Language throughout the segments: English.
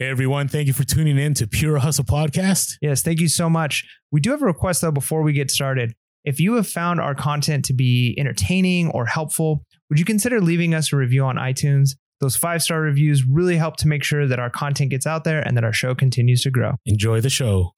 Hey everyone, thank you for tuning in to Pure Hustle Podcast. Yes, thank you so much. We do have a request though before we get started. If you have found our content to be entertaining or helpful, would you consider leaving us a review on iTunes? Those five star reviews really help to make sure that our content gets out there and that our show continues to grow. Enjoy the show.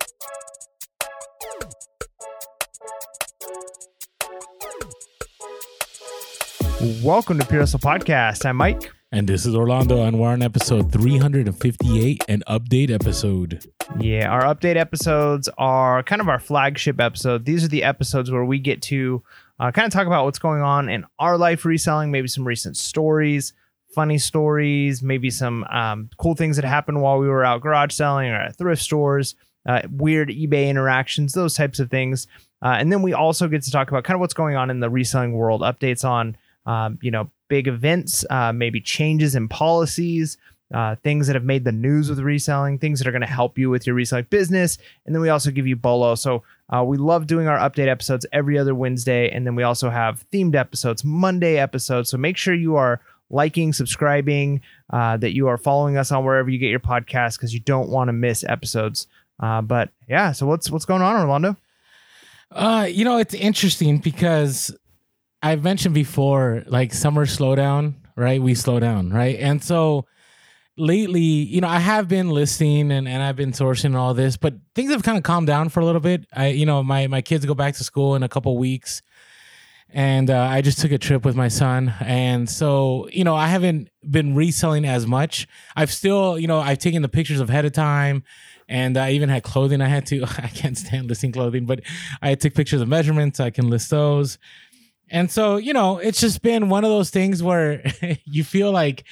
Welcome to Pure Hustle Podcast. I'm Mike. And this is Orlando, and we're on episode 358, an update episode. Yeah, our update episodes are kind of our flagship episode. These are the episodes where we get to uh, kind of talk about what's going on in our life reselling, maybe some recent stories, funny stories, maybe some um, cool things that happened while we were out garage selling or at thrift stores, uh, weird eBay interactions, those types of things. Uh, and then we also get to talk about kind of what's going on in the reselling world, updates on um, you know, big events, uh, maybe changes in policies, uh, things that have made the news with reselling, things that are going to help you with your reselling business. And then we also give you Bolo. So uh, we love doing our update episodes every other Wednesday. And then we also have themed episodes, Monday episodes. So make sure you are liking, subscribing, uh, that you are following us on wherever you get your podcast because you don't want to miss episodes. Uh, but yeah, so what's what's going on, Orlando? Uh, you know, it's interesting because I've mentioned before, like summer slowdown, right? We slow down, right? And so lately, you know, I have been listening and, and I've been sourcing all this, but things have kind of calmed down for a little bit. I, you know, my, my kids go back to school in a couple weeks and uh, I just took a trip with my son. And so, you know, I haven't been reselling as much. I've still, you know, I've taken the pictures ahead of time and I even had clothing I had to. I can't stand listing clothing, but I took pictures of measurements. I can list those. And so, you know, it's just been one of those things where you feel like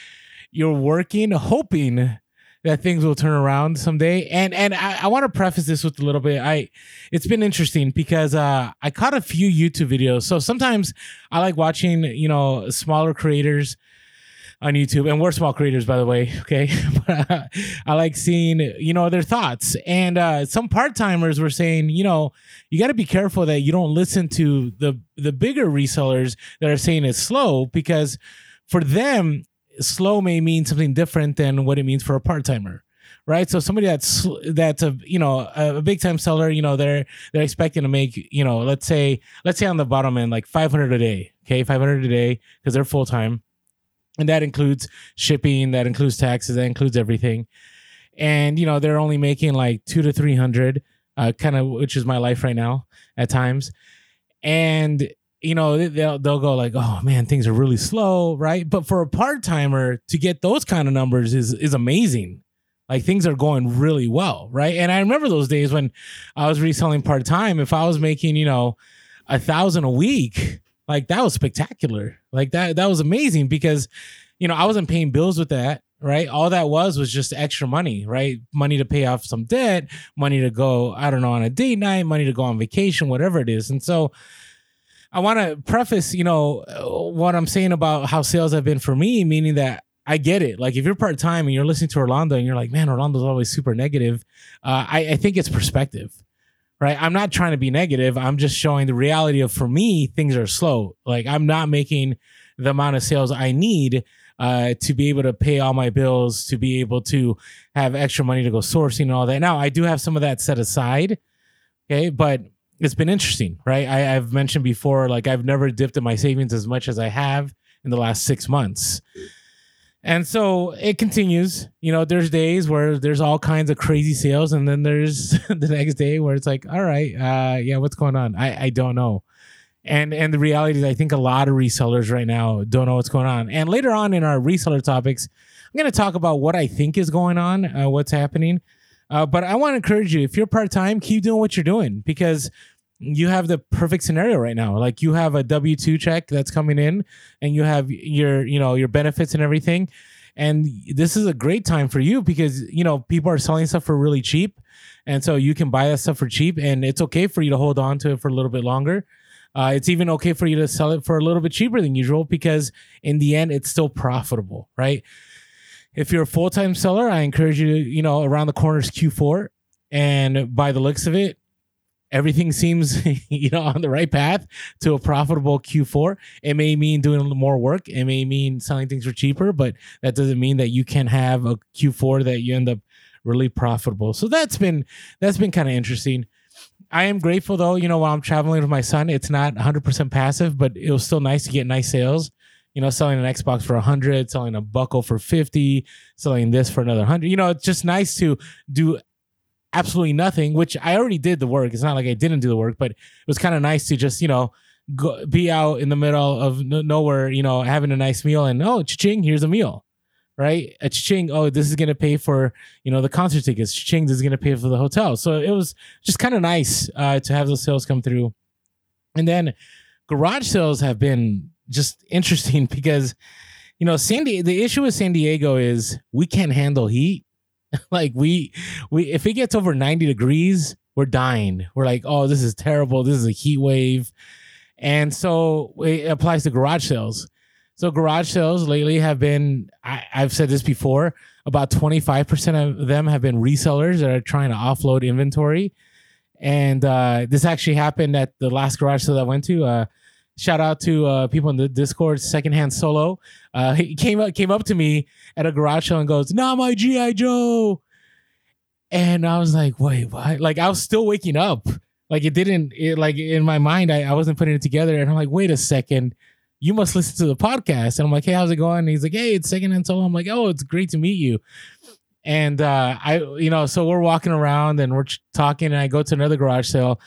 you're working, hoping that things will turn around someday. And and I, I want to preface this with a little bit. I it's been interesting because uh, I caught a few YouTube videos. So sometimes I like watching, you know, smaller creators on YouTube, and we're small creators, by the way. Okay, I like seeing you know their thoughts, and uh, some part timers were saying, you know, you got to be careful that you don't listen to the the bigger resellers that are saying it's slow because for them, slow may mean something different than what it means for a part timer right? So somebody that's that's a you know a, big time seller, you know they're they're expecting to make you know let's say let's say on the bottom end like 500 a day, okay, 500 a day because they're full time, and that includes shipping, that includes taxes, that includes everything. And you know, they're only making like two to three hundred, uh, kind of, which is my life right now at times. And you know, they'll they'll go like, oh man, things are really slow, right? But for a part timer to get those kind of numbers is is amazing. Like things are going really well, right? And I remember those days when I was reselling part time. If I was making, you know, a thousand a week, like that was spectacular. Like that that was amazing because you know, I wasn't paying bills with that, right? All that was was just extra money, right? Money to pay off some debt, money to go, I don't know, on a date night, money to go on vacation, whatever it is. And so I want to preface, you know, what I'm saying about how sales have been for me, meaning that I get it. Like if you're part time and you're listening to Orlando and you're like, man, Orlando's always super negative. Uh, I, I think it's perspective right? I'm not trying to be negative. I'm just showing the reality of for me, things are slow. Like I'm not making the amount of sales I need uh, to be able to pay all my bills, to be able to have extra money to go sourcing and all that. Now I do have some of that set aside. Okay. But it's been interesting, right? I, I've mentioned before, like I've never dipped in my savings as much as I have in the last six months. And so it continues. You know, there's days where there's all kinds of crazy sales, and then there's the next day where it's like, all right, uh, yeah, what's going on? I, I don't know. And and the reality is I think a lot of resellers right now don't know what's going on. And later on in our reseller topics, I'm gonna talk about what I think is going on, uh, what's happening. Uh, but I want to encourage you, if you're part time, keep doing what you're doing because you have the perfect scenario right now. Like you have a W two check that's coming in, and you have your you know your benefits and everything. And this is a great time for you because you know people are selling stuff for really cheap, and so you can buy that stuff for cheap, and it's okay for you to hold on to it for a little bit longer. Uh, it's even okay for you to sell it for a little bit cheaper than usual because in the end it's still profitable, right? If you're a full time seller, I encourage you to you know around the corners Q4, and by the looks of it, everything seems you know on the right path to a profitable Q4. It may mean doing a little more work. It may mean selling things for cheaper, but that doesn't mean that you can have a Q4 that you end up really profitable. So that's been that's been kind of interesting. I am grateful though, you know, while I'm traveling with my son, it's not 100% passive, but it was still nice to get nice sales. You know, selling an Xbox for 100, selling a buckle for 50, selling this for another 100. You know, it's just nice to do absolutely nothing, which I already did the work. It's not like I didn't do the work, but it was kind of nice to just, you know, go, be out in the middle of nowhere, you know, having a nice meal and oh, ching, here's a meal, right? A ching, oh, this is gonna pay for you know the concert tickets. Ching, this is gonna pay for the hotel. So it was just kind of nice uh, to have those sales come through, and then garage sales have been just interesting because you know San Diego, the issue with San Diego is we can't handle heat like we we if it gets over 90 degrees, we're dying. We're like, oh, this is terrible. This is a heat wave. And so it applies to garage sales. So garage sales lately have been, I, have said this before, about 25% of them have been resellers that are trying to offload inventory. And uh, this actually happened at the last garage sale I went to. Uh, shout out to uh, people in the Discord, secondhand solo. Uh, he came up came up to me at a garage sale and goes, "Not my GI Joe," and I was like, "Wait, what?" Like I was still waking up. Like it didn't. It like in my mind, I, I wasn't putting it together, and I'm like, "Wait a second. You must listen to the podcast." And I'm like, "Hey, how's it going?" And he's like, "Hey, it's secondhand solo." I'm like, "Oh, it's great to meet you." And uh, I, you know, so we're walking around and we're talking, and I go to another garage sale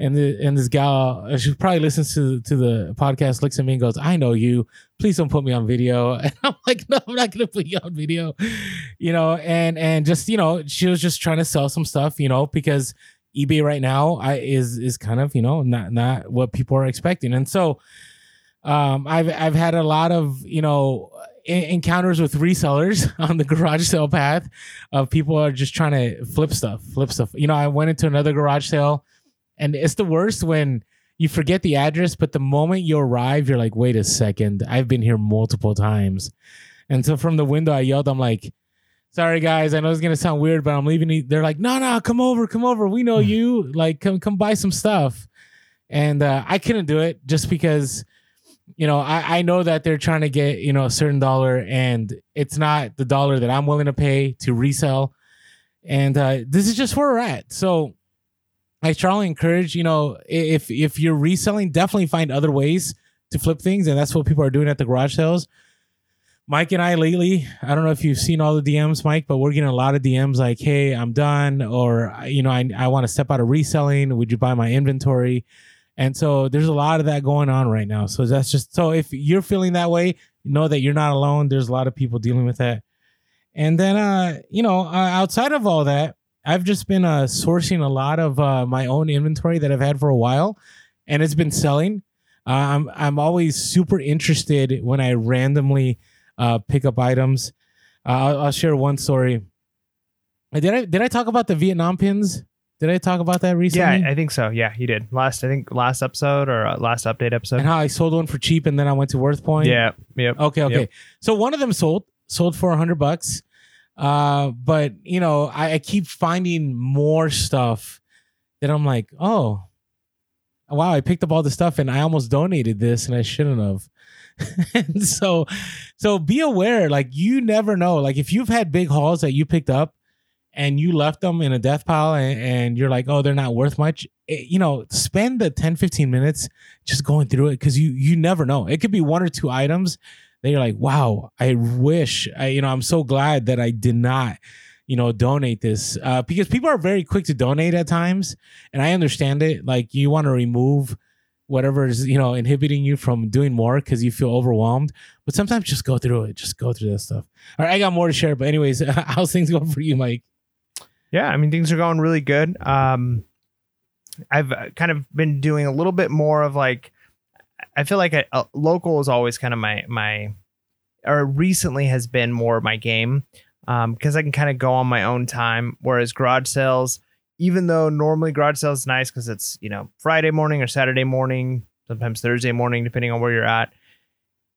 and the, and this gal uh, she probably listens to to the podcast looks at me and goes i know you. Please don't put me on video. And i'm like no i'm not gonna put you on video. You know and and just you know she was just trying to sell some stuff you know because ebay right now I, is is kind of you know not not what people are expecting. And so um i've i've had a lot of you know encounters with resellers on the garage sale path of people are just trying to flip stuff flip stuff. You know i went into another garage sale and it's the worst when you forget the address, but the moment you arrive, you're like, wait a second, I've been here multiple times. And so from the window, I yelled, I'm like, sorry guys, I know it's gonna sound weird, but I'm leaving. They're like, no, no, come over, come over. We know hmm. you. Like, come, come buy some stuff. And uh, I couldn't do it just because, you know, I, I know that they're trying to get, you know, a certain dollar and it's not the dollar that I'm willing to pay to resell. And uh, this is just where we're at. So I strongly encourage, you know, if if you're reselling, definitely find other ways to flip things, and that's what people are doing at the garage sales. Mike and I lately, I don't know if you've seen all the DMs, Mike, but we're getting a lot of DMs like, "Hey, I'm done," or you know, I I want to step out of reselling. Would you buy my inventory? And so there's a lot of that going on right now. So that's just so if you're feeling that way, know that you're not alone. There's a lot of people dealing with that. And then, uh, you know, uh, outside of all that, I've just been uh, sourcing a lot of uh, my own inventory that I've had for a while, and it's been selling. Uh, I'm I'm always super interested when I randomly uh, pick up items. Uh, I'll, I'll, share one story. Uh, did I did I talk about the Vietnam pins? Did I talk about that recently? Yeah, I think so. Yeah, you did. Last I think last episode or last update episode. And how I sold one for cheap and then I went to Worth Point. Yeah. Yep. Okay. Okay. Yep. So one of them sold sold for a hundred bucks. Uh, but you know, I, I keep finding more stuff that I'm like, oh, wow, I picked up all the stuff and I almost donated this and I shouldn't have. and so, so be aware, like you never know. Like if you've had big hauls that you picked up and you left them in a death pile and, and you're like, oh, they're not worth much. It, eh, you know, spend the 10, 15 minutes just going through it because you you never know. It could be one or two items then you're like, wow, I wish, I, you know, I'm so glad that I did not, you know, donate this uh, because people are very quick to donate at times. And I understand it. Like you want to remove whatever is, you know, inhibiting you from doing more because you feel overwhelmed. But sometimes just go through it. Just go through that stuff. All right, I got more to share. But, anyways, how's things going for you, Mike? Yeah, I mean, things are going really good. Um, I've uh, kind of been doing a little bit more of like, I feel like a, a local is always kind of my my or recently has been more my game because um, I can kind of go on my own time. Whereas garage sales, even though normally garage sales is nice because it's you know Friday morning or Saturday morning, sometimes Thursday morning, depending on where you're at.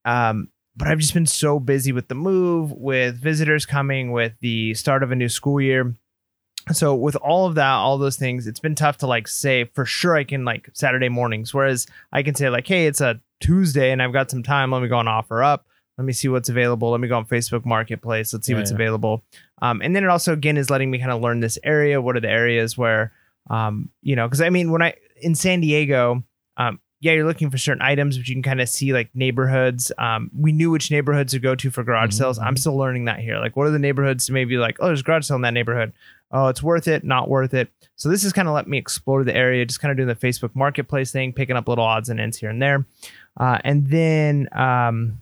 Um, but I've just been so busy with the move, with visitors coming, with the start of a new school year. So with all of that all those things it's been tough to like say for sure i can like saturday mornings whereas i can say like hey it's a tuesday and i've got some time. Let me go on offer up. Let me see what's available. Let me go on facebook marketplace. Let's see Yeah, what's yeah. available. Um, and then it also again is letting me kind of learn this area. What are the areas where um, you know because i mean when i in san diego um, yeah you're looking for certain items but you can kind of see like neighborhoods. Um, we knew which neighborhoods to go to for garage Mhm, sales. I'm mhm. still learning that here. Like what are the neighborhoods to maybe like oh there's garage sale in that neighborhood oh, it's worth it, not worth it. So this has kind of let me explore the area, just kind of doing the Facebook Marketplace thing, picking up little odds and ends here and there. Uh, and then, um,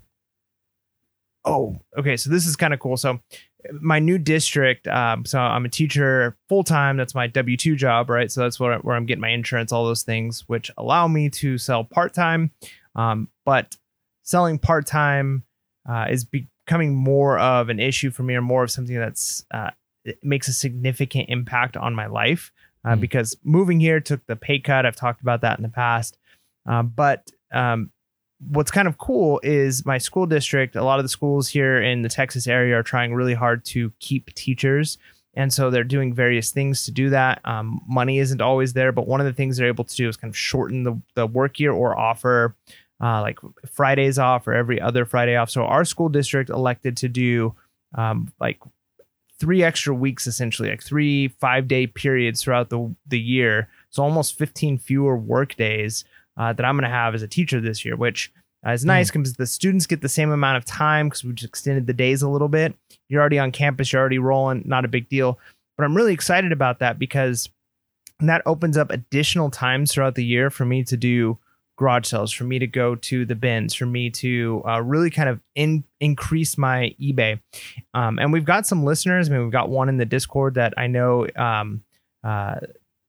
oh, okay, so this is kind of cool. So my new district, um, so I'm a teacher full time. That's my W two job, right? So that's where, where I'm getting my insurance, all those things, which allow me to sell part time. Um, but selling part time uh, is becoming more of an issue for me, or more of something that's uh, makes a significant impact on my life uh, Mm. because moving here took the pay cut. I've talked about that in the past. Um, but um, what's kind of cool is my school district, a lot of the schools here in the Texas area are trying really hard to keep teachers. And so they're doing various things to do that. Um, money isn't always there, but one of the things they're able to do is kind of shorten the, the work year or offer uh, like Fridays off or every other Friday off. So our school district elected to do um, like three extra weeks essentially like three five day periods throughout the the year. So almost 15 fewer work days uh, that i'm going to have as a teacher this year which uh, is nice because the students get the same amount of time because we just extended the days a little bit. You're already on campus you're already rolling not a big deal. But i'm really excited about that because that opens up additional times throughout the year for me to do garage sales for me to go to the bins for me to uh, really kind of in, increase my ebay um, and we've got some listeners. I mean, we've got one in the Discord that I know um, uh,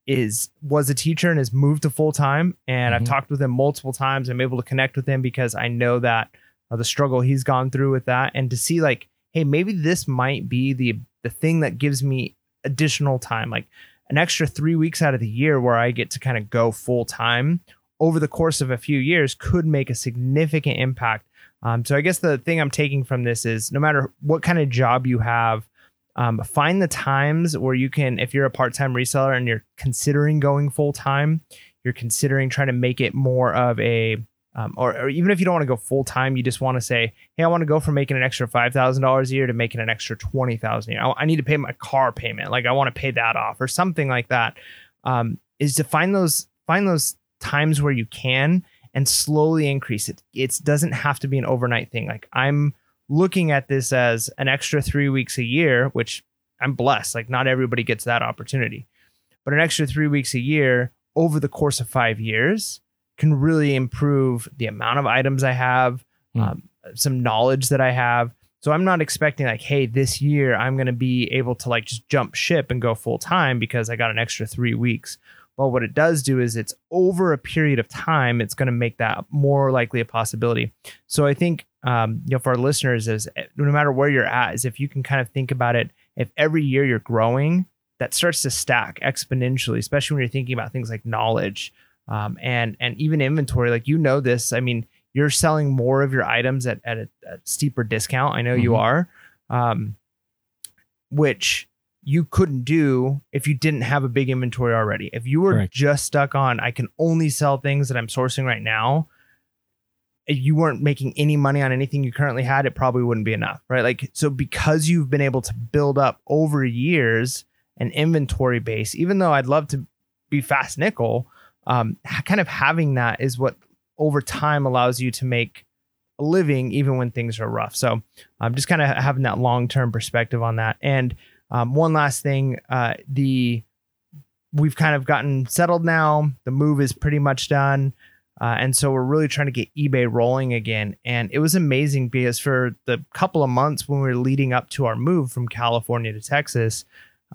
is was a teacher and has moved to full time. And I've Mhm. talked with him multiple times. I'm able to connect with him because I know that uh, the struggle he's gone through with that, and to see like, hey, maybe this might be the the thing that gives me additional time, like an extra three weeks out of the year where I get to kind of go full time over the course of a few years could make a significant impact um, so I guess the thing I'm taking from this is no matter what kind of job you have, um, find the times where you can, if you're a part-time reseller and you're considering going full-time, you're considering trying to make it more of a, um, or, or even if you don't want to go full-time, you just want to say, hey, I want to go from making an extra five thousand dollars a year to making an extra twenty thousand a year. I, I need to pay my car payment, like I want to pay that off or something like that. Um, is to find those find those times where you can and slowly increase it. It doesn't have to be an overnight thing. Like I'm looking at this as an extra three weeks a year, which I'm blessed. Like not everybody gets that opportunity, but an extra three weeks a year over the course of five years can really improve the amount of items I have, Hmm. um, some knowledge that I have. So I'm not expecting like, hey, this year I'm going to be able to like just jump ship and go full time because I got an extra three weeks. Well, what it does do is it's over a period of time, it's going to make that more likely a possibility. So I think, um, you know, for our listeners, is eh, no matter where you're at, is if you can kind of think about it, if every year you're growing, that starts to stack exponentially, especially when you're thinking about things like knowledge um, and and even inventory. Like you know this, I mean, you're selling more of your items at at a, a steeper discount. I know you Mhm. are, um, which you couldn't do if you didn't have a big inventory already. If you were Correct. just stuck on, I can only sell things that I'm sourcing right now. You weren't making any money on anything you currently had, it probably wouldn't be enough, right? Like, so because you've been able to build up over years an inventory base, even though I'd love to be fast nickel, um, kind of having that is what over time allows you to make a living even when things are rough. So I'm just kind of having that long term perspective on that. And um, one last thing, uh, the we've kind of gotten settled now. The move is pretty much done. Uh, and so we're really trying to get eBay rolling again. And it was amazing because for the couple of months when we were leading up to our move from California to Texas,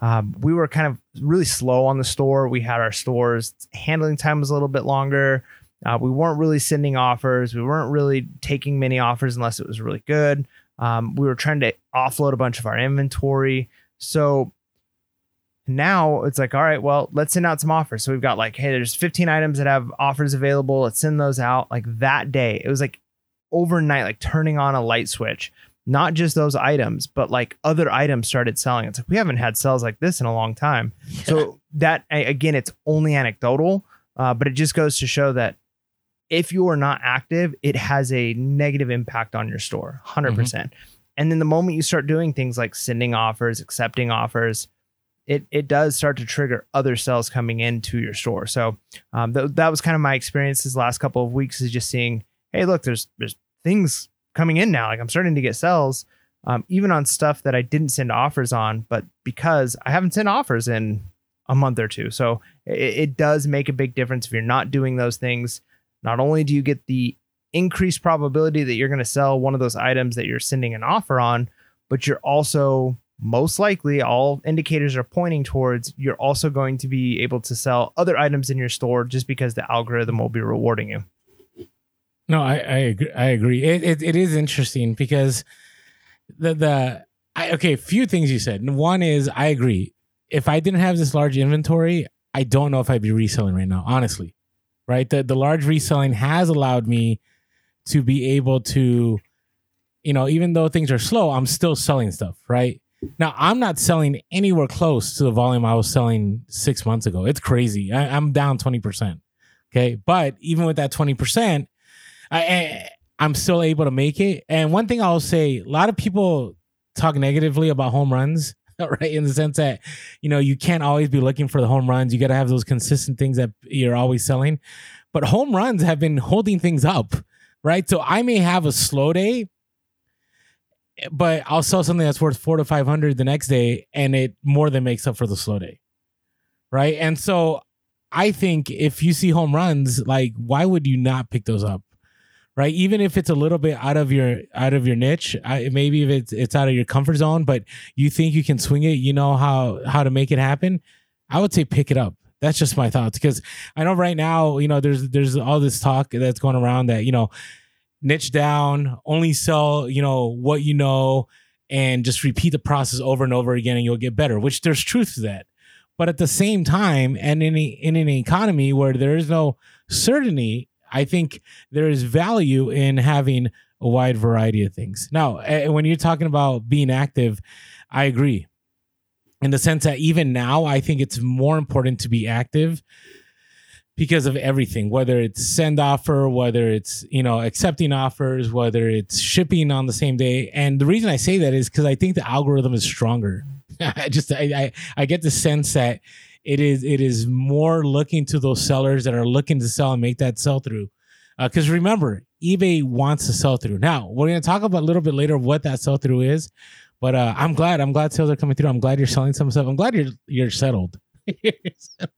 um, we were kind of really slow on the store. We had our stores handling time was a little bit longer. Uh, we weren't really sending offers. We weren't really taking many offers unless it was really good. Um, we were trying to offload a bunch of our inventory. So now it's like, all right, well, let's send out some offers. So we've got like, hey, there's 15 items that have offers available. Let's send those out. Like that day, it was like overnight, like turning on a light switch. not just those items, but like other items started selling. It's like we haven't had sales like this in a long time. So that again, it's only anecdotal, uh, but it just goes to show that if you are not active, it has a negative impact on your store, 100%. percent And then the moment you start doing things like sending offers, accepting offers, it it does start to trigger other sales coming into your store. So um, th- that was kind of my experience this last couple of weeks is just seeing, hey, look, there's there's things coming in now. Like I'm starting to get sales, um, even on stuff that I didn't send offers on, but because I haven't sent offers in a month or two. So it, it does make a big difference if you're not doing those things. Not only do you get the increased probability that you're going to sell one of those items that you're sending an offer on, but you're also most likely all indicators are pointing towards you're also going to be able to sell other items in your store just because the algorithm will be rewarding you. No, I I agree. I agree. It, it it is interesting because the the I, okay, few things you said. One is I agree. If I didn't have this large inventory, I don't know if I'd be reselling right now. Honestly, right? The the large reselling has allowed me to be able to, you know, even though things are slow, I'm still selling stuff. Right now, I'm not selling anywhere close to the volume I was selling six months ago. It's crazy. I, I'm down twenty percent. Okay, but even with that twenty percent I, I'm still able to make it. And one thing I'll say, a lot of people talk negatively about home runs, right? In the sense that, you know, you can't always be looking for the home runs. You got to have those consistent things that you're always selling. But home runs have been holding things up, right? So I may have a slow day, but I'll sell something that's worth four to 500 the next day and it more than makes up for the slow day, right? And so I think if you see home runs, like, why would you not pick those up? right? Even if it's a little bit out of your out of your niche, I, maybe if it's it's out of your comfort zone, but you think you can swing it, you know how how to make it happen. I would say pick it up. That's just my thoughts because I know right now, you know, there's there's all this talk that's going around that you know, niche down, only sell you know what you know, and just repeat the process over and over again, and you'll get better. Which there's truth to that, but at the same time, and in a, in an economy where there is no certainty I think there is value in having a wide variety of things. Now, when you're talking about being active, I agree. In the sense that even now, I think it's more important to be active because of everything, whether it's send offer, whether it's, you know, accepting offers, whether it's shipping on the same day. And the reason I say that is because I think the algorithm is stronger. I just, I, I, I get the sense that it is it is more looking to those sellers that are looking to sell and make that sell through. Because uh, remember, eBay wants to sell through. Now we're going to talk about a little bit later what that sell through is, but uh, I'm glad I'm glad sales are coming through. I'm glad you're selling some stuff. I'm glad you're you're settled.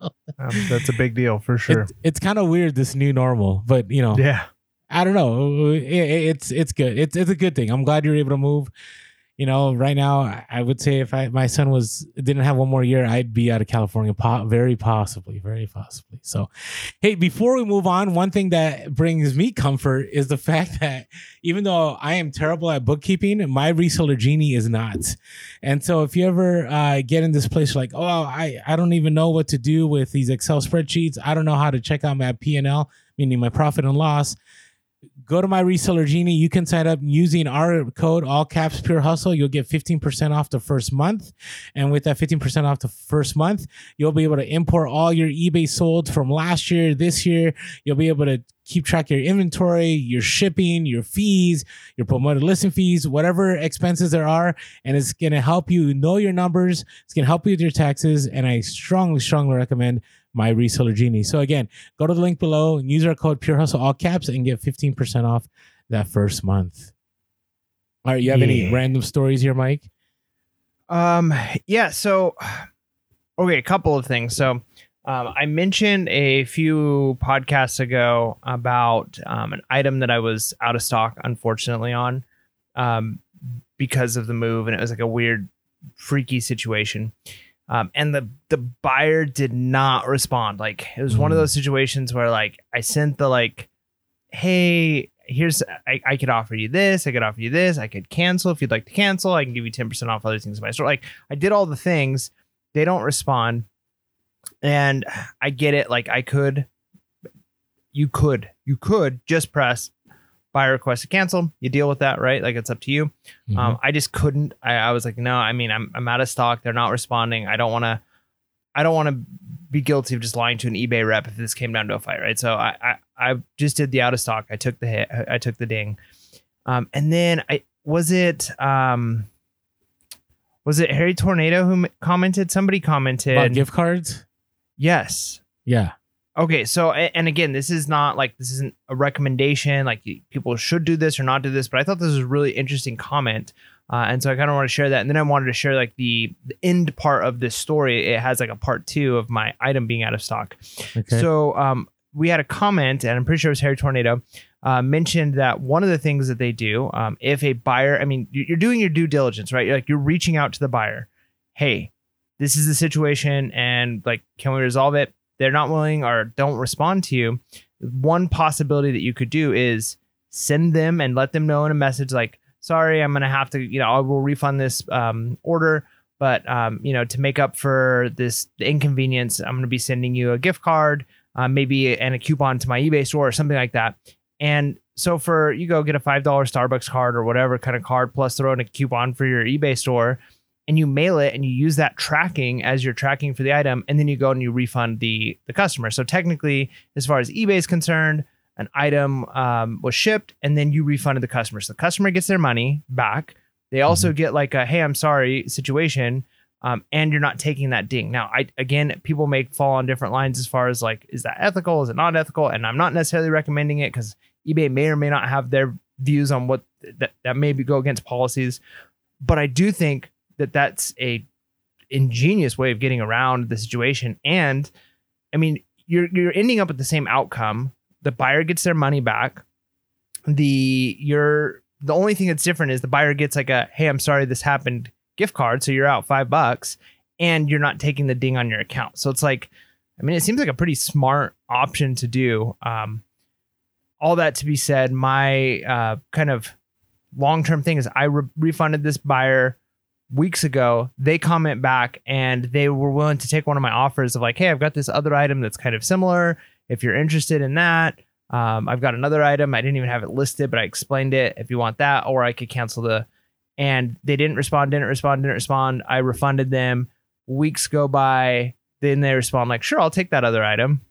um, that's a big deal for sure. It, it's kind of weird this new normal, but you know, yeah. I don't know. It, it's it's good. It's it's a good thing. I'm glad you're able to move you know, right now, I would say if I my son was didn't have one more year, I'd be out of California, po- very possibly, very possibly. So, hey, before we move on, one thing that brings me comfort is the fact that even though I am terrible at bookkeeping, my reseller genie is not. And so, if you ever uh, get in this place like, oh, I I don't even know what to do with these Excel spreadsheets, I don't know how to check out my P and L, meaning my profit and loss go to my reseller genie. You can sign up using our code all caps pure hustle. You'll get 15% off the first month. And with that 15% off the first month you'll be able to import all your ebay sold from last year this year. You'll be able to keep track of your inventory your shipping your fees your promoted listing fees whatever expenses there are. And it's going to help you know your numbers. It's going to help you with your taxes. And i strongly strongly recommend my reseller genie. So again, go to the link below and use our code Pure Hustle all caps and get 15% off that first month. All right, you have yeah. any random stories here, Mike? Um, yeah. So, okay, a couple of things. So, um, I mentioned a few podcasts ago about um, an item that I was out of stock, unfortunately, on um, because of the move, and it was like a weird, freaky situation. Um, and the the buyer did not respond. Like it was mm. one of mm. those situations where like I sent the like, hey, here's I, I could offer you this, I could offer you this, I could cancel if you'd like to cancel, I can give you 10% off other things in my store. Like I did all the things. They don't respond. And I get it. Like I could, you could, you could just press buyer requests to cancel. You deal with that, right? Like it's up to you. Mhm. Um, I just couldn't. I, I was like, no. I mean, I'm I'm out of stock. They're not responding. I don't want to. I don't want to be guilty of just lying to an eBay rep if this came down to a fight, right? So I I, I just did the out of stock. I took the hit. I took the ding. Um, and then I was it um was it Harry Tornado who commented? Somebody commented. About gift cards? yes. Yeah. Okay, so and again, this is not like this isn't a recommendation. Like people should do this or not do this, but I thought this was a really interesting comment, uh, and so I kind of want to share that. And then I wanted to share like the, the end part of this story. It has like a part two of my item being out of stock. Okay. So um, we had a comment, and I'm pretty sure it was Harry Tornado, uh, mentioned that one of the things that they do, um, if a buyer, I mean, you- you're doing your due diligence, right? You're like you're reaching out to the buyer. Hey, this is the situation, and like, can we resolve it? They're not willing or don't respond to you. One possibility that you could do is send them and let them know in a message like, "Sorry, I'm gonna have to, you know, I will refund this um, order." But um, you know, to make up for this inconvenience, I'm going to be sending you a gift card, uh, maybe and a coupon to my eBay store or something like that. And so for you go get a five dollar Starbucks card or whatever kind of card, plus throw in a coupon for your eBay store, and you mail it and you use that tracking as your tracking for the item, and then you go and you refund the the customer. So technically, as far as eBay is concerned, an item um, was shipped and then you refunded the customer. So the customer gets their money back. They also get like a hey, I'm sorry situation. Um, and you're not taking that ding. Now, I again, people may fall on different lines as far as like, is that ethical? Is it not ethical? And I'm not necessarily recommending it because eBay may or may not have their views on what that that maybe go against policies. But I do think that that's a ingenious way of getting around the situation. And I mean, you're you're ending up with the same outcome. The buyer gets their money back. The you're the only thing that's different is the buyer gets like a hey, I'm sorry this happened gift card, so you're out five bucks, and you're not taking the ding on your account. So it's like, I mean, it seems like a pretty smart option to do. Um, all that to be said, my uh, kind of long term thing is I re- refunded this buyer weeks ago. They comment back and they were willing to take one of my offers of like, hey, I've got this other item that's kind of similar. If you're interested in that, um, I've got another item. I didn't even have it listed, but I explained it. If you want that, or I could cancel the. And they didn't respond, didn't respond, didn't respond. I refunded them. Weeks go by. Then they respond like, sure, I'll take that other item.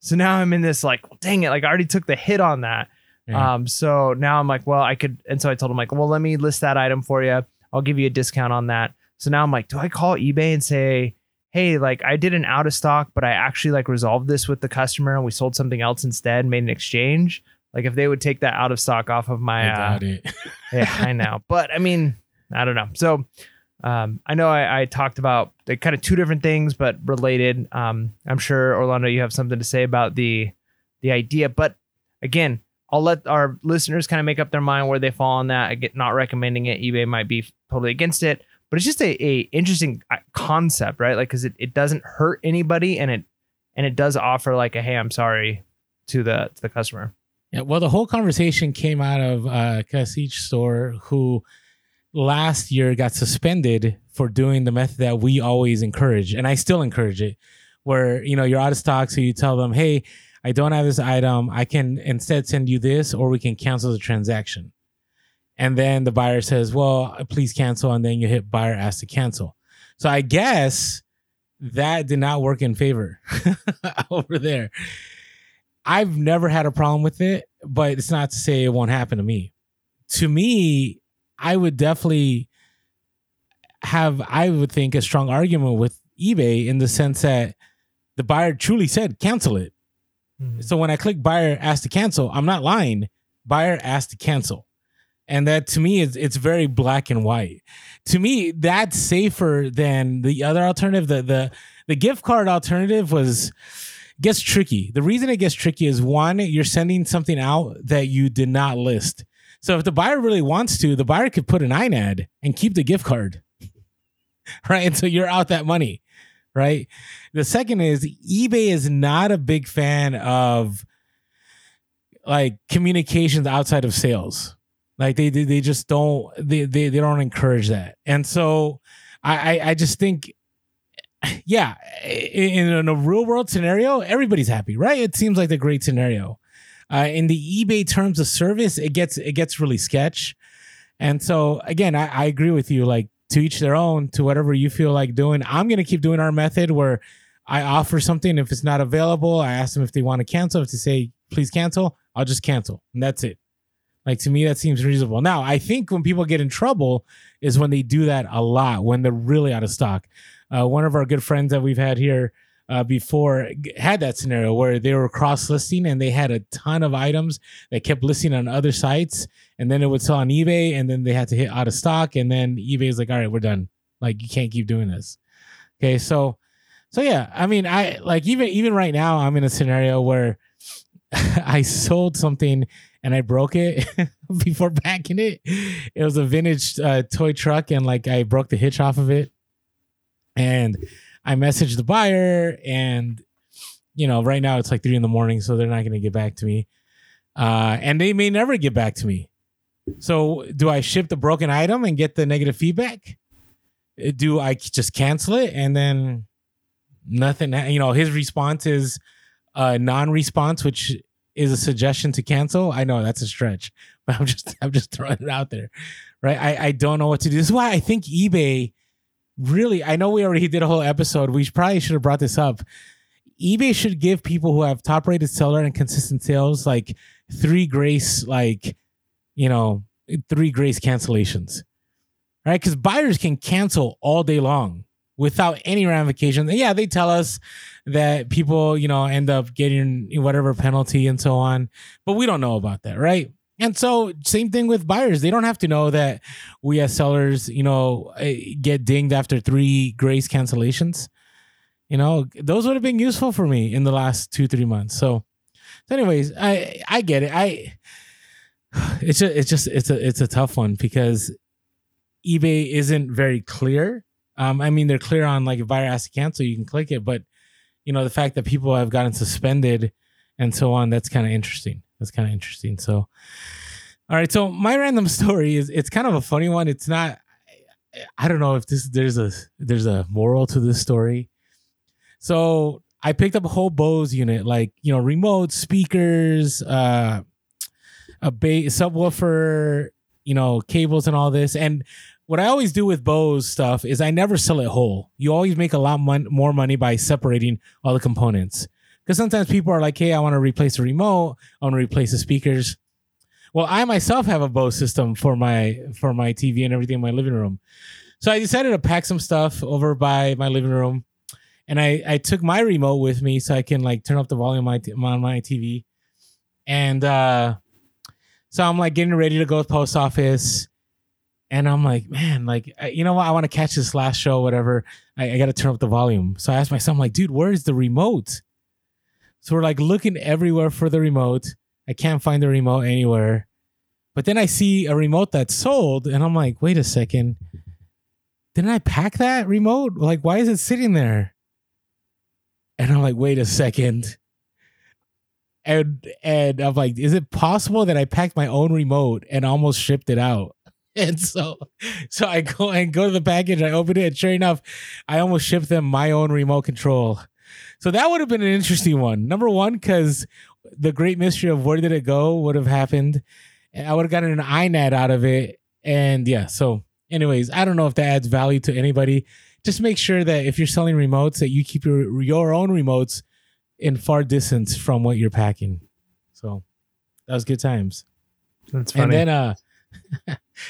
So now I'm in this like, dang it, like I already took the hit on that. Yeah. Um, so now I'm like, well, I could, and so I told him like, well, let me list that item for you. I'll give you a discount on that. So now I'm like, do I call eBay and say, hey, like I did an out of stock, but I actually like resolved this with the customer and we sold something else instead, made an exchange. Like if they would take that out of stock off of my, I uh, it. yeah, I know. But I mean, I don't know. So um, I know I, I talked about the kind of two different things, but related. Um, I'm sure Orlando, you have something to say about the the idea. But again, I'll let our listeners kind of make up their mind where they fall on that. I get not recommending it. eBay might be totally against it, but it's just a, a interesting uh, concept, right? Like, because it, it doesn't hurt anybody, and it and it does offer like a hey, I'm sorry to the to the customer. Yeah, well, the whole conversation came out of uh, Kasich store, who last year got suspended for doing the method that we always encourage, and I still encourage it, where you know you're out of stock, so you tell them, "Hey, I don't have this item. I can instead send you this, or we can cancel the transaction." And then the buyer says, "Well, please cancel," and then you hit buyer ask to cancel. So I guess that did not work in favor over there. I've never had a problem with it, but it's not to say it won't happen to me. To me, I would definitely have, I would think, a strong argument with eBay in the sense that the buyer truly said, cancel it. Mm-hmm. So when I click buyer asked to cancel, I'm not lying. Buyer asked to cancel. And that to me is it's very black and white. To me, that's safer than the other alternative. The the the gift card alternative was gets tricky. The reason it gets tricky is one, you're sending something out that you did not list. So if the buyer really wants to, the buyer could put an INAD and keep the gift card. right. And so you're out that money. Right. The second is eBay is not a big fan of like communications outside of sales. Like they they, just don't they, they they don't encourage that. And so I I, I just think yeah, in, in a real world scenario, everybody's happy, right? It seems like the great scenario. Uh, in the eBay terms of service, it gets it gets really sketch. And so again, I, I agree with you. Like to each their own, to whatever you feel like doing. I'm gonna keep doing our method where I offer something. If it's not available, I ask them if they want to cancel. If they say please cancel, I'll just cancel, and that's it. Like to me, that seems reasonable. Now, I think when people get in trouble is when they do that a lot when they're really out of stock. Uh, one of our good friends that we've had here uh, before had that scenario where they were cross listing and they had a ton of items that kept listing on other sites and then it would sell on eBay and then they had to hit out of stock and then eBay is like, all right, we're done. Like you can't keep doing this. Okay, so so yeah, I mean, I like even even right now I'm in a scenario where I sold something and I broke it before packing it. It was a vintage uh, toy truck, and like I broke the hitch off of it. And I messaged the buyer, and you know, right now it's like three in the morning, so they're not going to get back to me. Uh, and they may never get back to me. So, do I ship the broken item and get the negative feedback? Uh, do I just cancel it and then nothing? You know, his response is a non-response, which is a suggestion to cancel, I know that's a stretch, but I'm just I'm just throwing it out there, right? I I don't know what to do. This is why I think eBay really. I know we already did a whole episode. We probably should have brought this up. eBay should give people who have top rated seller and consistent sales like three grace, like you know, three grace cancellations, right? Because buyers can cancel all day long without any ramifications. Yeah, they tell us that people, you know, end up getting whatever penalty and so on, but we don't know about that, right? And so, same thing with buyers. They don't have to know that we as sellers, you know, eh, get dinged after three grace cancellations. You know, those would have been useful for me in the last two, three months. So, anyways, I I get it. I it's just it's just it's a it's a tough one because eBay isn't very clear um, I mean, they're clear on like if buyer has to cancel, you can click it, but you know the fact that people have gotten suspended and so on, that's kind of interesting. That's kind of interesting. So, all right. So my random story is it's kind of a funny one. It's not. I don't know if this there's a there's a moral to this story. So I picked up a whole Bose unit, like you know, remote speakers, uh, a subwoofer, you know, cables and all this. And what I always do with Bose stuff is I never sell it whole. You always make a lot mon- more money by separating all the components. Because sometimes people are like, hey, I want to replace the remote, I want to replace the speakers. Well, I myself have a Bose system for my for my TV and everything in my living room. So I decided to pack some stuff over by my living room. And I, I took my remote with me so I can like turn up the volume on my, on my TV. And uh, so I'm like getting ready to go to the post office and I'm like, man, like, you know what? I want to catch this last show, whatever. I, I got to turn up the volume. So I asked my son, I'm like, dude, where's the remote? So we're like looking everywhere for the remote. I can't find the remote anywhere. But then I see a remote that's sold, and I'm like, wait a second. Didn't I pack that remote? Like, why is it sitting there? And I'm like, wait a second. And and I'm like, is it possible that I packed my own remote and almost shipped it out? And so, so I go and go to the package. I open it, and sure enough, I almost shipped them my own remote control. So that would have been an interesting one. Number one, because the great mystery of where did it go would have happened. I would have gotten an INAD out of it. And yeah, so anyways, I don't know if that adds value to anybody. Just make sure that if you're selling remotes, that you keep your your own remotes in far distance from what you're packing. So that was good times. That's funny. And then uh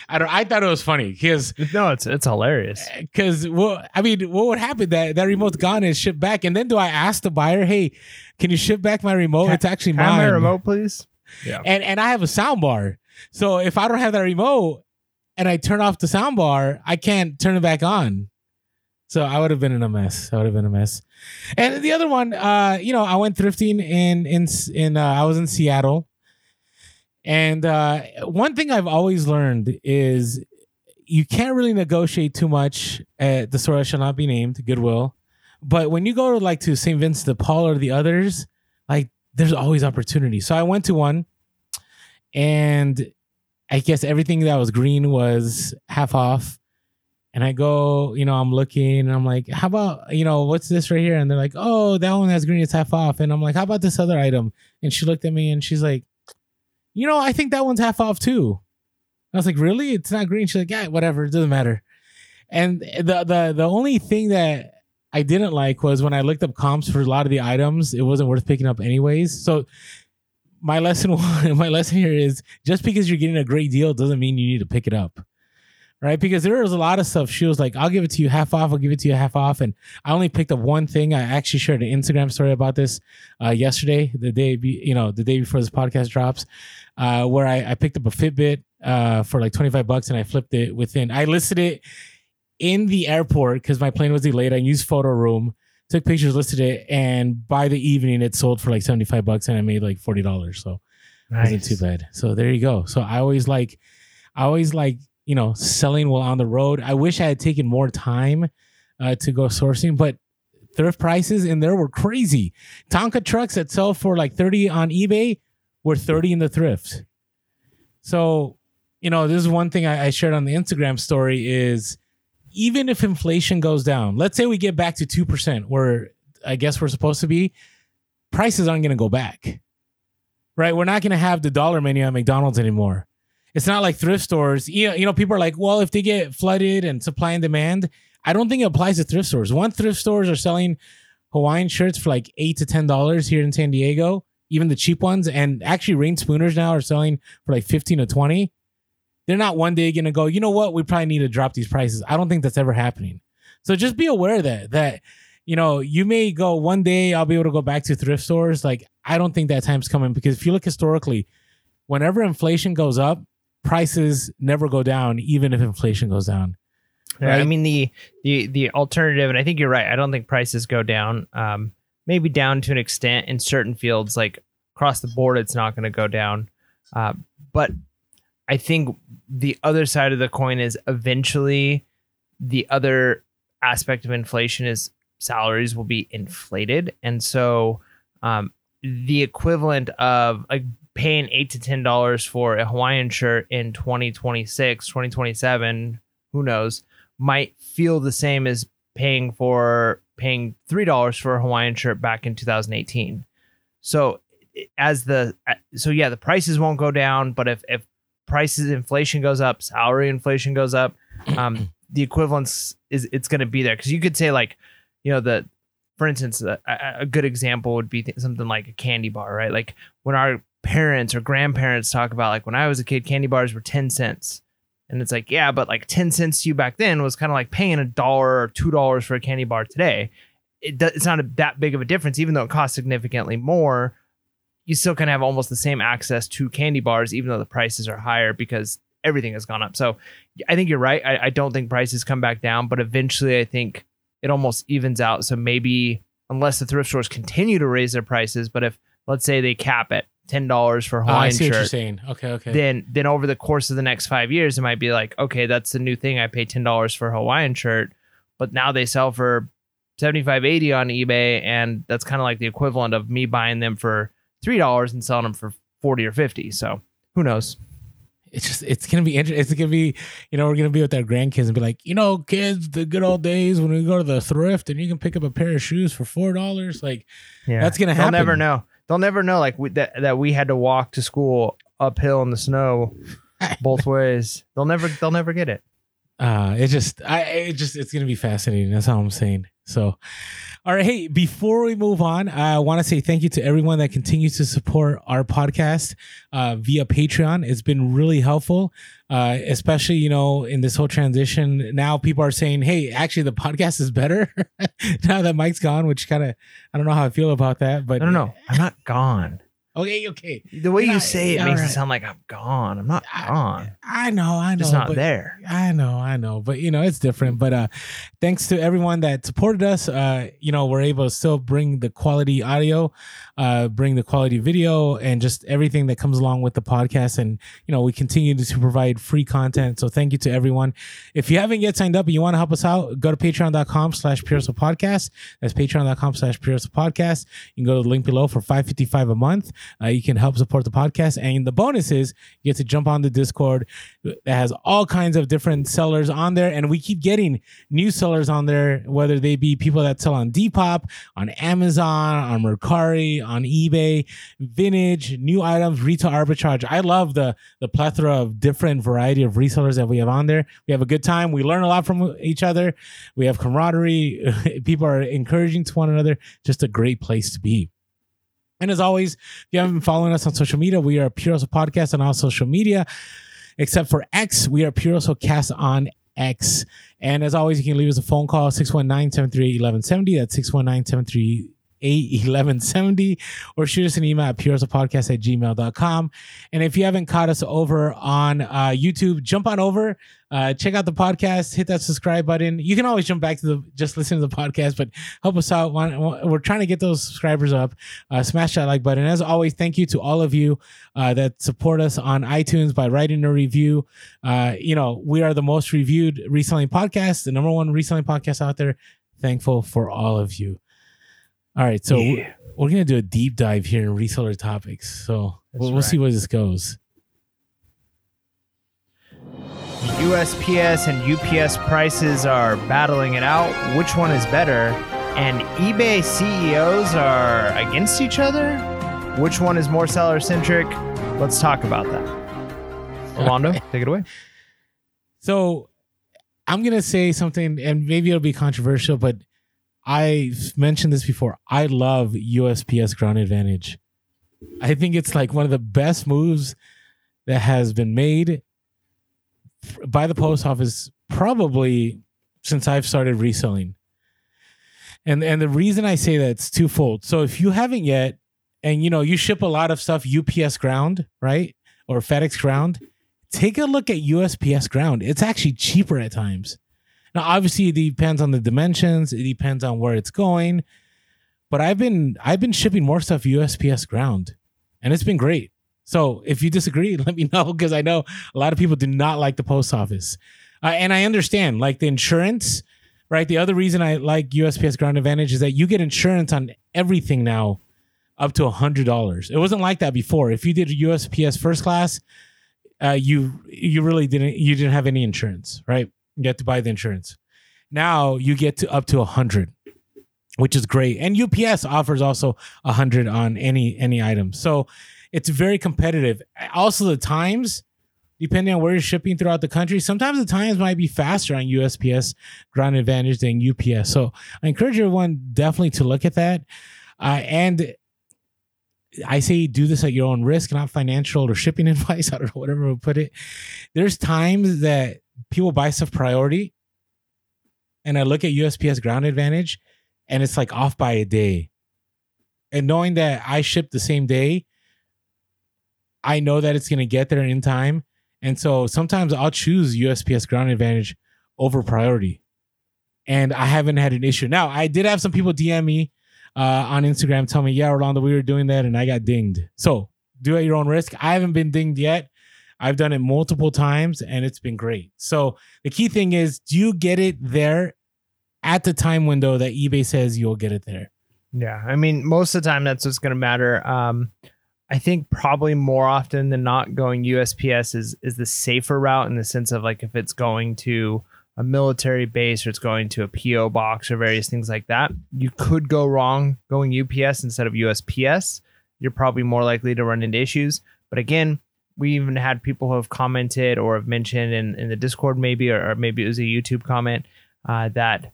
I don't. I thought it was funny because no, it's it's hilarious. Because well, I mean, what would happen that that remote's gone and shipped back, and then do I ask the buyer, "Hey, can you ship back my remote? Can, it's actually mine. my remote, please." Yeah. And and I have a sound bar, so if I don't have that remote and I turn off the sound bar, I can't turn it back on. So I would have been in a mess. I would have been a mess. And the other one, uh, you know, I went thrifting in in in uh, I was in Seattle and uh, one thing I've always learned is you can't really negotiate too much at the store that shall not be named, Goodwill. But when you go to like to St. Vincent de Paul or the others, like there's always opportunity. So I went to one and I guess everything that was green was half off. And I go, you know, I'm looking and I'm like, how about, you know, what's this right here? And they're like, oh, that one that's green is half off. And I'm like, how about this other item? And she looked at me and she's like, you know, I think that one's half off too. I was like, really? It's not green. She's like, yeah, whatever. It doesn't matter. And the the the only thing that I didn't like was when I looked up comps for a lot of the items, it wasn't worth picking up anyways. So my lesson one, my lesson here is just because you're getting a great deal doesn't mean you need to pick it up. Right? Because there was a lot of stuff. She was like, I'll give it to you half off, I'll give it to you half off. And I only picked up one thing. I actually shared an Instagram story about this uh, yesterday, the day be, you know, the day before this podcast drops, uh, where I, I picked up a Fitbit uh, for like 25 bucks and I flipped it within I listed it in the airport because my plane was delayed. I used Photoroom, took pictures, listed it, and by the evening it sold for like 75 bucks and I made like $40. So Nice. it wasn't too bad. So there you go. So I always like I always like, you know, selling while on the road. I wish I had taken more time uh, to go sourcing, but thrift prices in there were crazy. Tonka trucks that sell for like 30 on eBay were 30 in the thrift. So, you know, this is one thing I, I shared on the Instagram story is even if inflation goes down, let's say we get back to 2%, where I guess we're supposed to be, prices aren't going to go back. Right? We're not going to have the dollar menu at McDonald's anymore. It's not like thrift stores. You know, you know, people are like, well, if they get flooded and supply and demand, I don't think it applies to thrift stores. One thrift stores are selling Hawaiian shirts for like eight to ten dollars here in San Diego, even the cheap ones. And actually, Reyn Spooners now are selling for like fifteen to twenty. They're not one day gonna go. You know what? We probably need to drop these prices. I don't think that's ever happening. So just be aware that. That you know, you may go one day. I'll be able to go back to thrift stores. Like I don't think that time's coming because if you look historically, whenever inflation goes up, prices never go down, even if inflation goes down. Yeah, I mean the the the alternative, and I think you're right. I don't think prices go down. Um, maybe down to an extent in certain fields, like across the board, it's not going to go down. Uh, but I think the other side of the coin is eventually the other aspect of inflation is salaries will be inflated, and so um, the equivalent of like paying eight to ten dollars for a Hawaiian shirt in 2026, 2027, who knows, might feel the same as paying for paying three dollars for a Hawaiian shirt back in 2018. So as the so yeah, the prices won't go down, but if if prices inflation goes up, salary inflation goes up, um, the equivalence is it's going to be there because you could say like, you know the for instance, a, a good example would be th- something like a candy bar, right? Like when our parents or grandparents talk about like when I was a kid, candy bars were 10 cents. And it's like, yeah, but like 10 cents to you back then was kind of like paying a dollar or two dollars for a candy bar today. It it's not a, that big of a difference, even though it costs significantly more. You still kind of have almost the same access to candy bars, even though the prices are higher because everything has gone up. So I think you're right. I, I don't think prices come back down, but eventually I think it almost evens out. So maybe unless the thrift stores continue to raise their prices, but if let's say they cap it ten dollars for a Oh, I Hawaiian see what you're shirt, saying. Okay, okay. then then over the course of the next five years, it might be like, okay, that's the new thing. I pay ten dollars for a Hawaiian shirt, but now they sell for 75 80 on eBay, and that's kind of like the equivalent of me buying them for three dollars and selling them for 40 or 50. So who knows? it's just it's gonna be interesting. It's gonna be, you know, we're gonna be with our grandkids and be like, you know, kids, the good old days when we go to the thrift and you can pick up a pair of shoes for four dollars. Like Yeah, that's gonna happen. They'll happen. never know. They'll never know like we, that that we had to walk to school uphill in the snow both ways. They'll never they'll never get it. Uh, it just, I, it just, it's gonna be fascinating. That's all I'm saying. So, all right, hey, before we move on, I want to say thank you to everyone that continues to support our podcast uh, via Patreon. It's been really helpful, uh, especially you know in this whole transition. Now people are saying, "Hey, actually, the podcast is better now that Mike's gone," which kind of, I don't know how I feel about that, but I don't know. I'm not gone. Okay, okay, The way you say it makes right. it sound like I'm gone. I'm not I- gone. I know, I know, just not there. I know, I know, but you know, it's different. But uh thanks to everyone that supported us. Uh, you know, we're able to still bring the quality audio, uh, bring the quality video and just everything that comes along with the podcast. And you know, we continue to provide free content. So thank you to everyone. If you haven't yet signed up and you want to help us out, go to patreon.com slash Podcast. That's patreon.com slash Podcast. You can go to the link below for 555 a month. uh, you can help support the podcast. And the bonus is you get to jump on the Discord that has all kinds of different sellers on there. And we keep getting new sellers on there, whether they be people that sell on Depop, on Amazon, on Mercari, on eBay, vintage, new items, retail arbitrage. I love the the plethora of different variety of resellers that we have on there. We have a good time. We learn a lot from each other. We have camaraderie. People are encouraging to one another. Just a great place to be. And as always, if you haven't been following us on social media, we are Pure Hustle Podcast on all social media, except for X. We are Pure Hustle Cast on X. And as always, you can leave us a phone call, 619 738 1170. That's 619 738 1170 or shoot us an email at purehustlepodcast at gmail.com. And if you haven't caught us over on uh, YouTube, jump on over, uh, check out the podcast, hit that subscribe button. You can always jump back to the just listen to the podcast, but help us out. We're trying to get those subscribers up. Uh, smash that like button. As always, thank you to all of you uh, that support us on iTunes by writing a review. Uh, you know, we are the most reviewed reselling podcast, the number one reselling podcast out there. Thankful for all of you. All right, so yeah. we're gonna do a deep dive here in reseller topics. So we'll, we'll see where this goes. USPS and UPS prices are battling it out. Which one is better? And eBay CEOs are against each other. Which one is more seller centric? Let's talk about that. Orlando, take it away. So I'm gonna say something, and maybe it'll be controversial, but I've mentioned this before. I love USPS Ground Advantage. I think it's like one of the best moves that has been made by the post office probably since I've started reselling. And and the reason I say that it's twofold. So if you haven't yet, and you know you ship a lot of stuff UPS ground, right, or FedEx ground, take a look at USPS ground. It's actually cheaper at times. Now, obviously, it depends on the dimensions. It depends on where it's going. But I've been I've been shipping more stuff USPS ground, and it's been great. So if you disagree, let me know because I know a lot of people do not like the post office, uh, and I understand like the insurance. Right. The other reason I like USPS Ground Advantage is that you get insurance on everything now, up to a hundred dollars. It wasn't like that before. If you did USPS first class, uh, you you really didn't you didn't have any insurance, right? You have to buy the insurance. Now you get to up to a hundred, which is great. And UPS offers also a hundred on any any item. So it's very competitive. Also, the times, depending on where you're shipping throughout the country, sometimes the times might be faster on USPS Ground Advantage than UPS. So I encourage everyone definitely to look at that. Uh, and I say do this at your own risk, not financial or shipping advice. I don't know, whatever we put it. There's times that people buy stuff priority, and I look at USPS Ground Advantage, and it's like off by a day. And knowing that I ship the same day, I know that it's going to get there in time. And so sometimes I'll choose USPS Ground Advantage over priority. And I haven't had an issue. Now, I did have some people DM me uh, on Instagram tell me, yeah, Orlando, we were doing that and I got dinged. So do at your own risk. I haven't been dinged yet. I've done it multiple times and it's been great. So the key thing is do you get it there at the time window that eBay says you'll get it there? Yeah. I mean, most of the time that's what's going to matter. Um, I think probably more often than not going USPS is is the safer route in the sense of like if it's going to a military base or it's going to a PO box or various things like that, you could go wrong going UPS instead of USPS. You're probably more likely to run into issues. But again, we even had people who have commented or have mentioned in, in the Discord, maybe, or, or maybe it was a YouTube comment, uh, that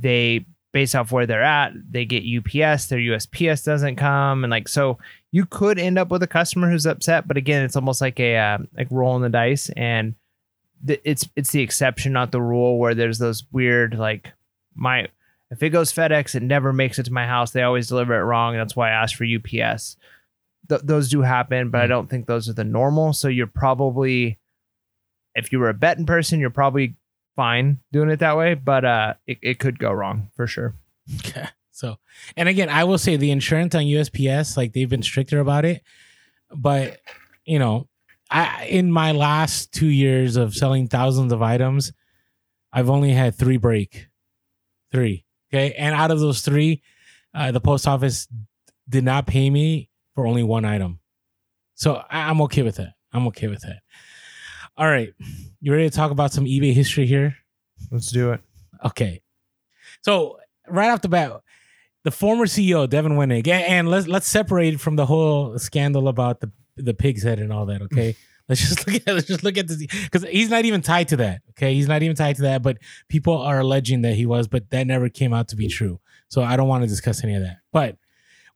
they, based off where they're at, they get UPS, their USPS doesn't come. And like, so you could end up with a customer who's upset. But again, it's almost like a, uh, like rolling the dice. And th- it's, it's the exception, not the rule, where there's those weird, like, my, if it goes FedEx, it never makes it to my house. They always deliver it wrong. And that's why I asked for UPS th- those do happen, but I mm. don't think those are the normal. So you're probably, if you were a betting person, you're probably fine doing it that way, but uh, it, it could go wrong for sure. Okay. So, and again, I will say the insurance on USPS, like they've been stricter about it, but you know, I in my last two years of selling thousands of items, I've only had three break, three. Okay, and out of those three, uh, the post office did not pay me for only one item. So I- I'm okay with that. I'm okay with that. All right. You ready to talk about some eBay history here? Let's do it. Okay. So right off the bat, the former CEO Devin Wenig, and let's let's separate from the whole scandal about the the pig's head and all that. Okay. Let's just look at let's just look at this because he's not even tied to that. Okay, he's not even tied to that. But people are alleging that he was, but that never came out to be true. So I don't want to discuss any of that. But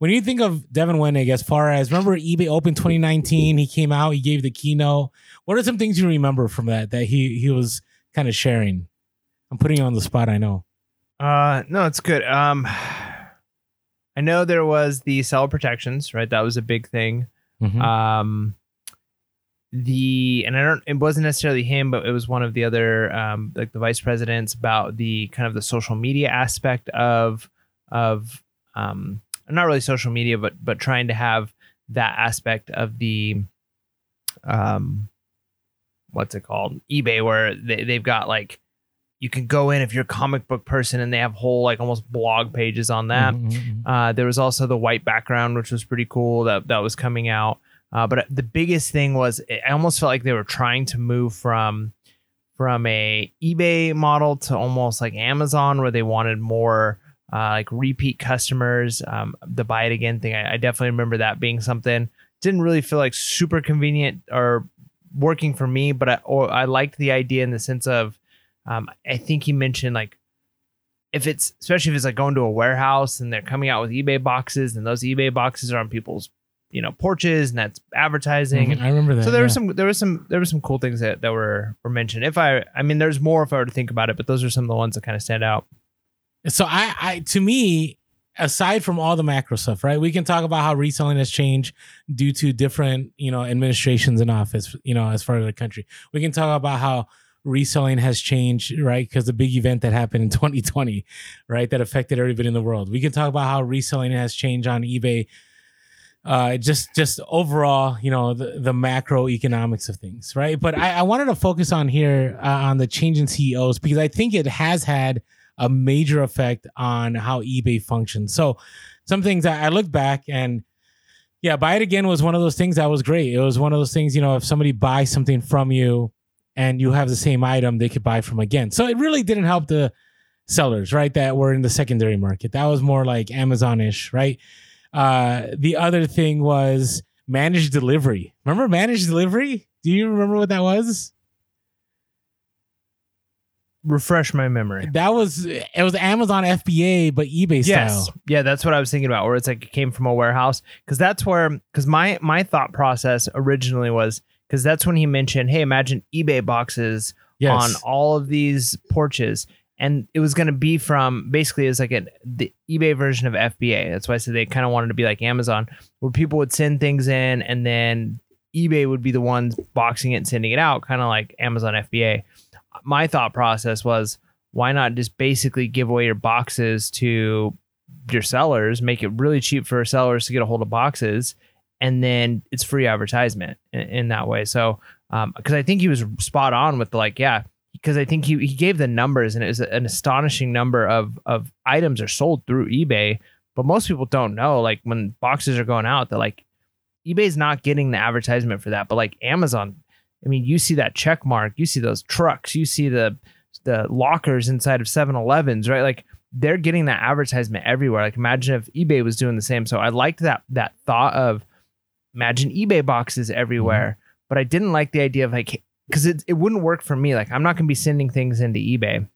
when you think of Devin Wenig, as far as remember eBay Open 2019, he came out, he gave the keynote. What are some things you remember from that that he he was kind of sharing? I'm putting you on the spot. I know. Uh, no, it's good. Um, I know there was the cell protections, right? That was a big thing. Mhm. Um, the and I don't. It wasn't necessarily him, but it was one of the other, um, like the vice presidents about the kind of the social media aspect of of um, not really social media, but but trying to have that aspect of the um, what's it called eBay, where they they've got like you can go in if you're a comic book person and they have whole like almost blog pages on that. Mhm, mhm, mhm. Uh, there was also the white background, which was pretty cool. That that was coming out. Uh, but the biggest thing was I almost felt like they were trying to move from from a eBay model to almost like Amazon, where they wanted more uh, like repeat customers. Um, the buy it again thing, I, I definitely remember that being something. Didn't really feel like super convenient or working for me, but I or I liked the idea in the sense of um, I think he mentioned like if it's especially if it's like going to a warehouse and they're coming out with eBay boxes and those eBay boxes are on people's you know porches and that's advertising. Mhm, I remember that. So there yeah. were some there was some there were some cool things that, that were were mentioned. If I I mean there's more if I were to think about it, but those are some of the ones that kind of stand out. So I, I to me, aside from all the macro stuff, right? We can talk about how reselling has changed due to different, you know, administrations in office, you know, as far as the country. We can talk about how reselling has changed, right? Because the big event that happened in 2020, right, that affected everybody in the world. We can talk about how reselling has changed on eBay. Uh, just just overall, you know, the, the macroeconomics of things, right? But I, I wanted to focus on here uh, on the change in CEOs because I think it has had a major effect on how eBay functions. So some things I, I look back and yeah, buy it again was one of those things that was great. It was one of those things, you know, if somebody buys something from you and you have the same item, they could buy from again. So it really didn't help the sellers, right? That were in the secondary market. That was more like Amazon-ish, right? Uh, the other thing was managed delivery. Remember managed delivery? Do you remember what that was? Refresh my memory. That was it was Amazon FBA but eBay Yes. style. Yeah, that's what I was thinking about, where it's like it came from a warehouse. Cause that's where because my my thought process originally was because that's when he mentioned, hey, imagine eBay boxes Yes. on all of these porches. And it was gonna be from basically it's like a the eBay version of FBA. That's why I said they kind of wanted to be like Amazon, where people would send things in and then eBay would be the ones boxing it and sending it out, kind of like Amazon FBA. My thought process was why not just basically give away your boxes to your sellers, make it really cheap for sellers to get a hold of boxes, and then it's free advertisement in, in that way. So, um, because I think he was spot on with like, yeah, because I think he, he gave the numbers and it was an astonishing number of of items are sold through eBay, but most people don't know. Like when boxes are going out, they're like, eBay's not getting the advertisement for that, but like Amazon, I mean, you see that check mark, you see those trucks, you see the the lockers inside of 7-Elevens, right? Like they're getting that advertisement everywhere. Like imagine if eBay was doing the same. So I liked that that thought of imagine eBay boxes everywhere, mm-hmm. but I didn't like the idea of like because it, it wouldn't work for me. Like I'm not gonna be sending things into eBay.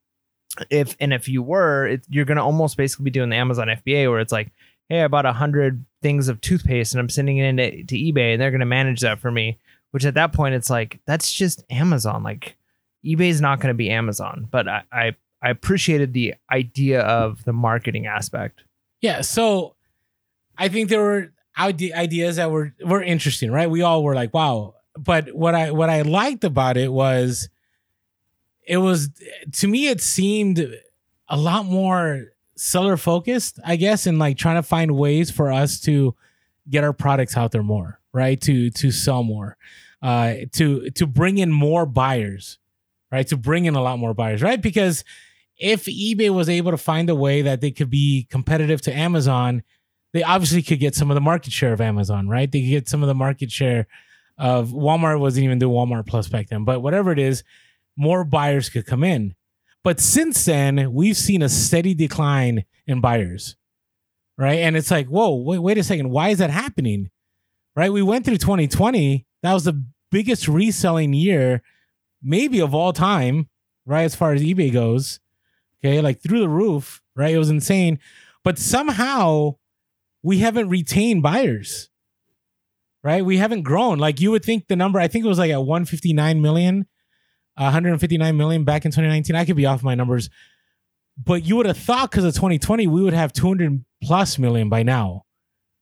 If and if you were, it, you're gonna almost basically be doing the Amazon FBA where it's like, hey, I bought a hundred things of toothpaste and I'm sending it into to eBay and they're gonna manage that for me. Which at that point it's like that's just Amazon. Like eBay's not gonna be Amazon. But I I, I appreciated the idea of the marketing aspect. Yeah, so I think there were ideas that were were interesting, right? We all were like, "Wow!" But what I what I liked about it was, it was to me it seemed a lot more seller focused, I guess, and like trying to find ways for us to get our products out there more, right? To to sell more, uh, to to bring in more buyers, right? To bring in a lot more buyers, right? Because if eBay was able to find a way that they could be competitive to Amazon, they obviously could get some of the market share of Amazon, right? They could get some of the market share of Walmart wasn't even doing Walmart Plus back then, but whatever it is, more buyers could come in. But since then, we've seen a steady decline in buyers, right? And it's like, whoa, wait, wait a second, why is that happening? Right? We went through 2020. That was the biggest reselling year, maybe of all time, right? As far as eBay goes, okay, like through the roof, right? It was insane. But somehow we haven't retained buyers, right? We haven't grown. Like you would think the number, I think it was like at 159 million, 159 million back in 2019. I could be off my numbers, but you would have thought because of 2020, we would have 200 plus million by now,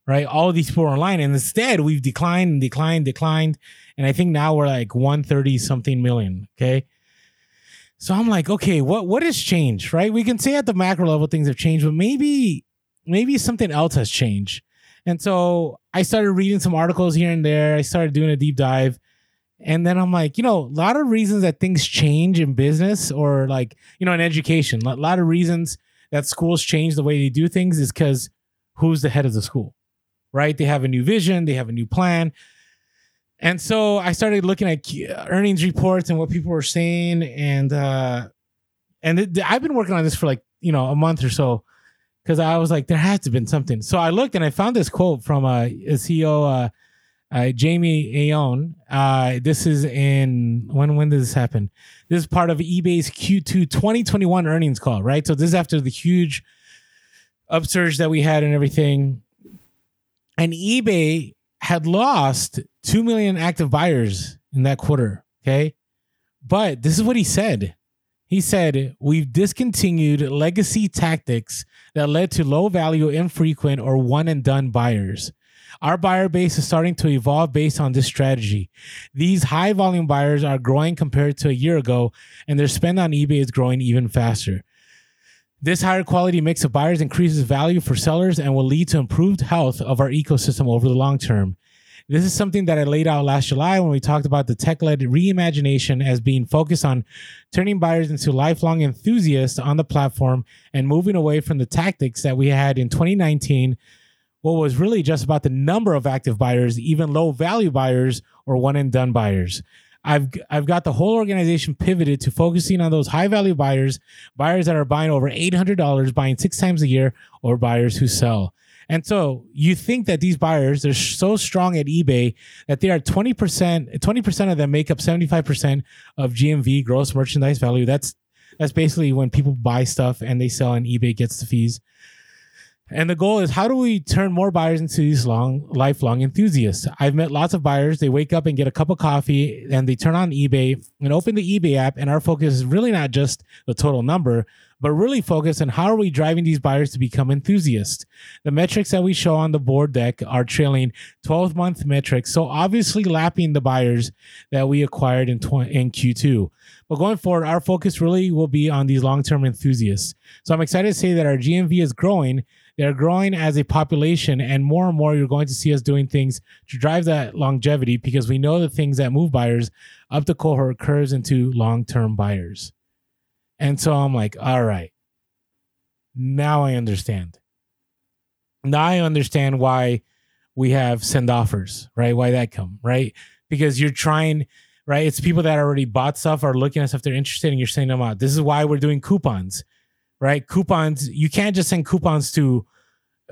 right? All these people online. And instead, we've declined and declined, declined. And I think now we're like 130 something million. Okay. So I'm like, okay, what what has changed, right? We can say at the macro level things have changed, but maybe maybe something else has changed. And so I started reading some articles here and there. I started doing a deep dive. And then I'm like, you know, a lot of reasons that things change in business or like, you know, in education, a lot of reasons that schools change the way they do things is because who's the head of the school, right? They have a new vision, they have a new plan. And so I started looking at earnings reports and what people were saying, and uh, and I've been working on this for like you know a month or so because I was like there has to have been something. So I looked and I found this quote from uh, a CEO, uh, uh, Jamie Iannone. Uh, this is in when when did this happen? This is part of eBay's Q2 2021 earnings call, right? So this is after the huge upsurge that we had and everything. And eBay had lost 2 million active buyers in that quarter. Okay. But this is what he said. He said, We've discontinued legacy tactics that led to low value, infrequent, or one and done buyers. Our buyer base is starting to evolve based on this strategy. These high volume buyers are growing compared to a year ago, and their spend on eBay is growing even faster. This higher quality mix of buyers increases value for sellers and will lead to improved health of our ecosystem over the long term. This is something that I laid out last July when we talked about the tech led reimagination as being focused on turning buyers into lifelong enthusiasts on the platform and moving away from the tactics that we had in 2019, what was really just about the number of active buyers, even low value buyers or one and done buyers. I've I've got the whole organization pivoted to focusing on those high value buyers, buyers that are buying over $800, buying 6 times a year or buyers who sell. And so you think that these buyers, they're so strong at eBay that they are 20%, 20% of them make up 75% of GMV, gross merchandise value. That's that's basically when people buy stuff and they sell and eBay gets the fees. And the goal is how do we turn more buyers into these long, lifelong enthusiasts? I've met lots of buyers. They wake up and get a cup of coffee and they turn on eBay and open the eBay app. And our focus is really not just the total number, but really focus on how are we driving these buyers to become enthusiasts. The metrics that we show on the board deck are trailing 12 month metrics. So obviously lapping the buyers that we acquired in, in Q2. But going forward, our focus really will be on these long term enthusiasts. So I'm excited to say that our GMV is growing they're growing as a population, and more and more you're going to see us doing things to drive that longevity because we know the things that move buyers up the cohort curves into long term buyers. And so I'm like, all right, now I understand. Now I understand why we have send offers, right? Why that come, right? Because you're trying, right? It's people that already bought stuff are looking at stuff they're interested in. You're saying them out. This is why we're doing coupons right? Coupons, you can't just send coupons to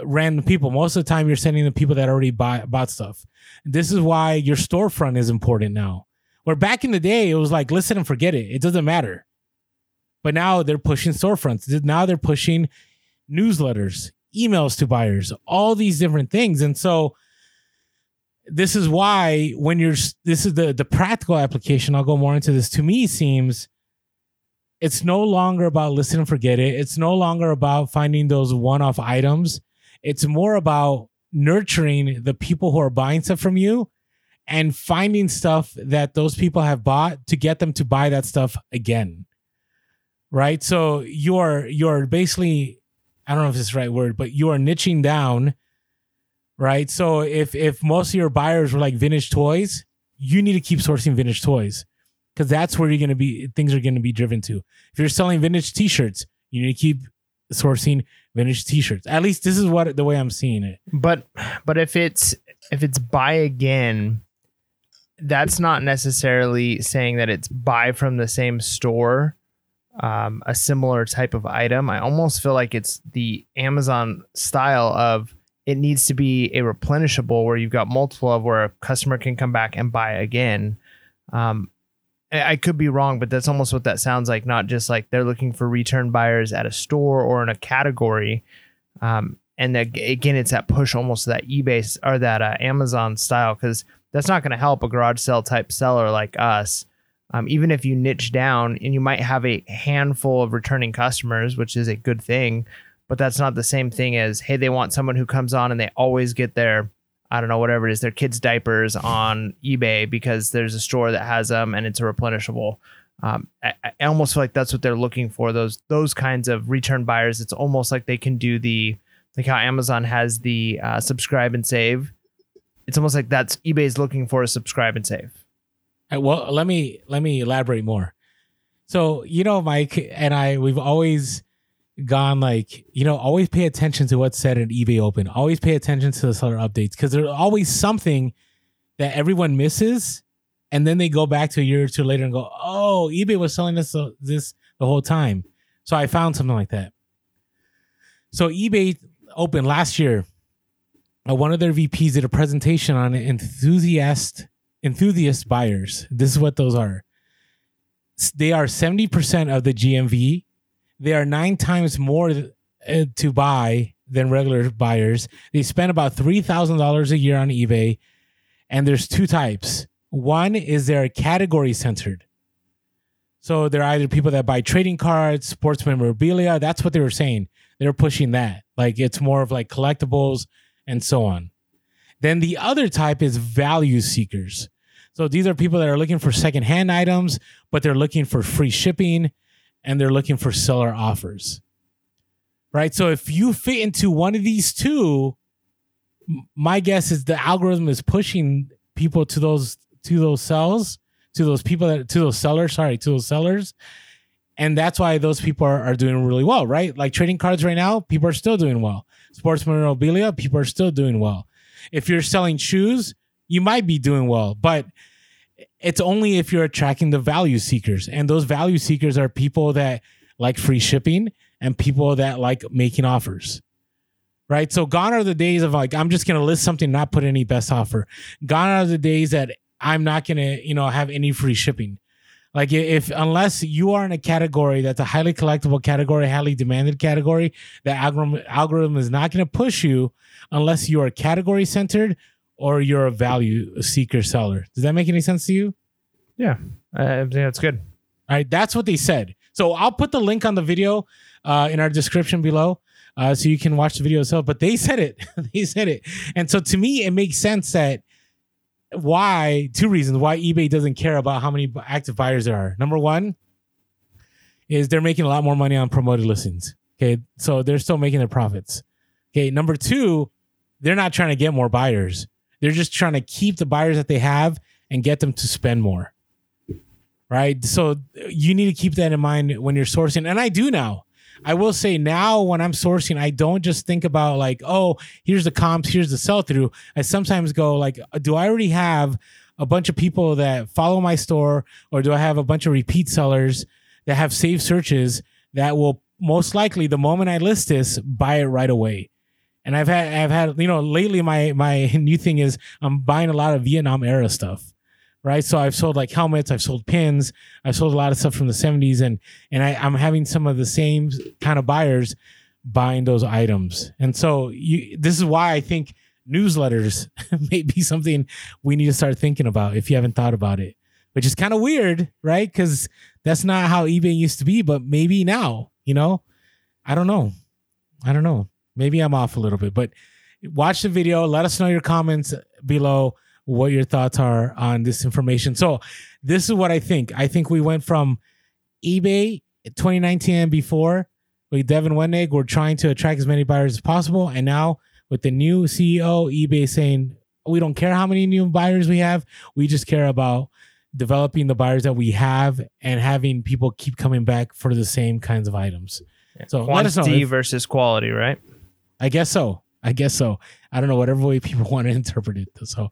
random people. Most of the time, you're sending the people that already buy, bought stuff. This is why your storefront is important now. Where back in the day, it was like, listen and forget it. It doesn't matter. But now they're pushing storefronts. Now they're pushing newsletters, emails to buyers, all these different things. And so this is why when you're this is the the practical application, I'll go more into this. To me, seems it's no longer about listen and forget it. It's no longer about finding those one off items. It's more about nurturing the people who are buying stuff from you and finding stuff that those people have bought to get them to buy that stuff again. Right. So you're, you're basically, I don't know if it's the right word, but you are niching down. Right. So if, if most of your buyers were like vintage toys, you need to keep sourcing vintage toys because that's where you're going to be things are going to be driven to if you're selling vintage t-shirts you need to keep sourcing vintage t-shirts. At least this is what the way I'm seeing it. But but if it's if it's buy again, that's not necessarily saying that it's buy from the same store um, a similar type of item. I almost feel like it's the Amazon style of it needs to be a replenishable where you've got multiple of where a customer can come back and buy again. Um, I could be wrong, but that's almost what that sounds like. Not just like they're looking for return buyers at a store or in a category. Um, and that, again, it's that push almost to that eBay or that uh, Amazon style because that's not going to help a garage sale type seller like us. Um, even if you niche down and you might have a handful of returning customers, which is a good thing, but that's not the same thing as hey, they want someone who comes on and they always get their I don't know whatever it is their kids diapers on eBay because there's a store that has them and it's a replenishable. Um, I, I almost feel like that's what they're looking for those those kinds of return buyers. It's almost like they can do the like how Amazon has the uh, subscribe and save. It's almost like that's eBay's looking for a subscribe and save. Uh, well, let me let me elaborate more. So you know, Mike and I, we've always gone like you know, always pay attention to what's said in eBay Open. Always pay attention to the seller updates because there's always something that everyone misses, and then they go back to a year or two later and go, "Oh, eBay was selling this this the whole time." So I found something like that. So eBay Open last year, uh, one of their VPs did a presentation on enthusiast enthusiast buyers. This is what those are. They are 70% of the GMV. They are nine times more uh, to buy than regular buyers. They spend about $3,000 a year on eBay. And there's two types. One is they're category centered. So they're either people that buy trading cards, sports memorabilia. That's what they were saying. They're pushing that. Like it's more of like collectibles and so on. Then the other type is value seekers. So these are people that are looking for secondhand items, but they're looking for free shipping and they're looking for seller offers. Right? So if you fit into one of these two, my guess is the algorithm is pushing people to those to those cells, to those people that to those sellers, sorry, to those sellers. And that's why those people are, are doing really well, right? Like trading cards right now, people are still doing well. Sports memorabilia, people are still doing well. If you're selling shoes, you might be doing well, but it's only if you're attracting the value seekers. And those value seekers are people that like free shipping and people that like making offers. Right. So gone are the days of like, I'm just going to list something, not put any best offer. Gone are the days that I'm not going to, you know, have any free shipping. Like if unless you are in a category that's a highly collectible category, highly demanded category, the algorithm algorithm is not going to push you unless you are category centered or you're a value seeker seller. Does that make any sense to you? Yeah, it's good. All right, that's what they said. So I'll put the link on the video uh, in our description below, uh, so you can watch the video yourself. But they said it. they said it, and so to me, it makes sense that why two reasons why eBay doesn't care about how many active buyers there are. Number one is they're making a lot more money on promoted listings. Okay, so they're still making their profits. Okay, number two, they're not trying to get more buyers. They're just trying to keep the buyers that they have and get them to spend more. Right. So you need to keep that in mind when you're sourcing. And I do now. I will say now when I'm sourcing, I don't just think about like, oh, here's the comps, here's the sell through. I sometimes go like, uh, do I already have a bunch of people that follow my store, or do I have a bunch of repeat sellers that have saved searches that will most likely the moment I list this buy it right away? And I've had I've had you know lately my my new thing is I'm buying a lot of Vietnam era stuff, right? So I've sold like helmets, I've sold pins, I've sold a lot of stuff from the 70s, and and I, I'm having some of the same kind of buyers buying those items. And so you this is why I think newsletters may be something we need to start thinking about if you haven't thought about it. Which is kind of weird, right? Because that's not how eBay used to be, but maybe now, you know? I don't know. I don't know. Maybe I'm off a little bit, but watch the video. Let us know your comments below what your thoughts are on this information. So, this is what I think. I think we went from eBay 2019 and before with Devin Wenig, we're trying to attract as many buyers as possible. And now with the new CEO, eBay saying, we don't care how many new buyers we have. We just care about developing the buyers that we have and having people keep coming back for the same kinds of items. So let us know. Quantity if- versus quality, right? I guess so. I guess so. I don't know whatever way people want to interpret it. So,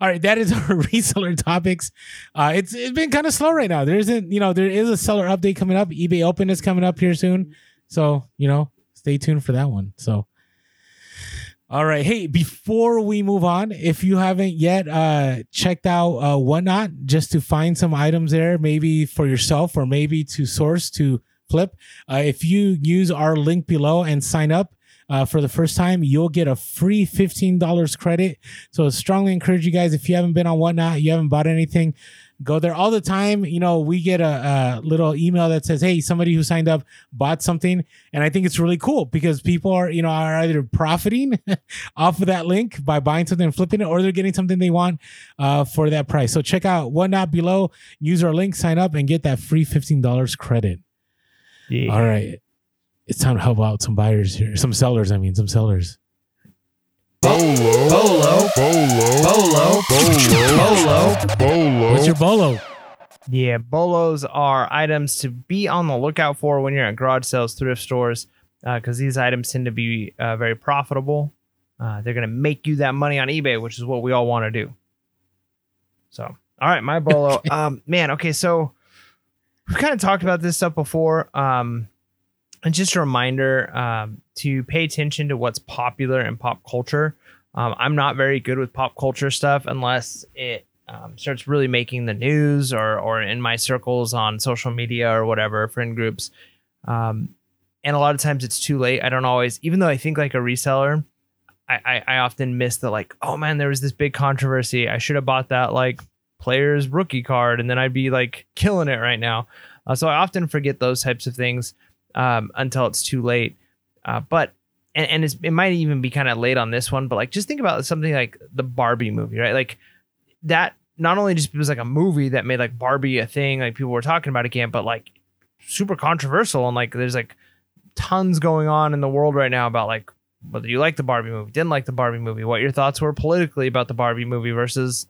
all right, that is our reseller topics. Uh, it's it's been kind of slow right now. There isn't, you know, there is a seller update coming up. eBay Open is coming up here soon. So, you know, stay tuned for that one. So, all right. Hey, before we move on, if you haven't yet uh, checked out uh, Whatnot just to find some items there, maybe for yourself or maybe to source to flip, uh, if you use our link below and sign up uh, for the first time, you'll get a free $15 credit. So, I strongly encourage you guys if you haven't been on Whatnot, you haven't bought anything, go there all the time. You know, we get a, a little email that says, "Hey, somebody who signed up bought something," and I think it's really cool because people are, you know, are either profiting off of that link by buying something and flipping it, or they're getting something they want uh, for that price. So check out Whatnot below. Use our link, sign up, and get that free fifteen dollars credit. Yeah. All right, it's time to help out some buyers here, some sellers. I mean, some sellers. Bolo. Bolo. Bolo. Bolo. Bolo. Bolo. What's your bolo? Yeah, bolos are items to be on the lookout for when you're at garage sales, thrift stores, because these items tend to be uh, very profitable. Uh, they're going to make you that money on eBay, which is what we all want to do. So, all right, my bolo. um, man, okay, so we've kind of talked about this stuff before. Um, and just a reminder um, to pay attention to what's popular in pop culture. Um, I'm not very good with pop culture stuff unless it um, starts really making the news or or in my circles on social media or whatever friend groups. Um, and a lot of times it's too late. I don't always, even though I think like a reseller, I, I, I often miss the like, oh man, there was this big controversy. I should have bought that like player's rookie card, and then I'd be like killing it right now. Uh, so I often forget those types of things um, until it's too late. Uh, but and, and it might even be kind of late on this one, but like just think about something like the Barbie movie, right? Like that not only just was like a movie that made like Barbie a thing, like people were talking about again, but like super controversial and like there's like tons going on in the world right now about like whether you like the Barbie movie, didn't like the Barbie movie, what your thoughts were politically about the Barbie movie versus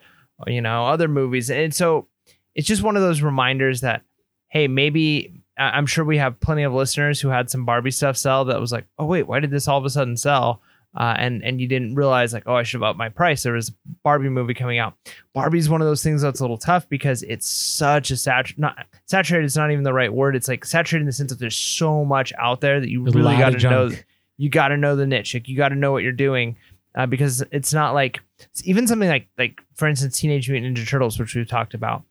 you know other movies, and so it's just one of those reminders that hey, maybe I'm sure we have plenty of listeners who had some Barbie stuff sell that was like, oh wait, why did this all of a sudden sell? Uh, and and you didn't realize like, oh, I should have upped my price. There was a Barbie movie coming out. Barbie's one of those things that's a little tough because it's such a sat not saturated. It's not even the right word. It's like saturated in the sense that there's so much out there that you a really got to know. You got to know the niche. Like you got to know what you're doing. Uh, because it's not like it's even something like like for instance Teenage Mutant Ninja Turtles, which we've talked about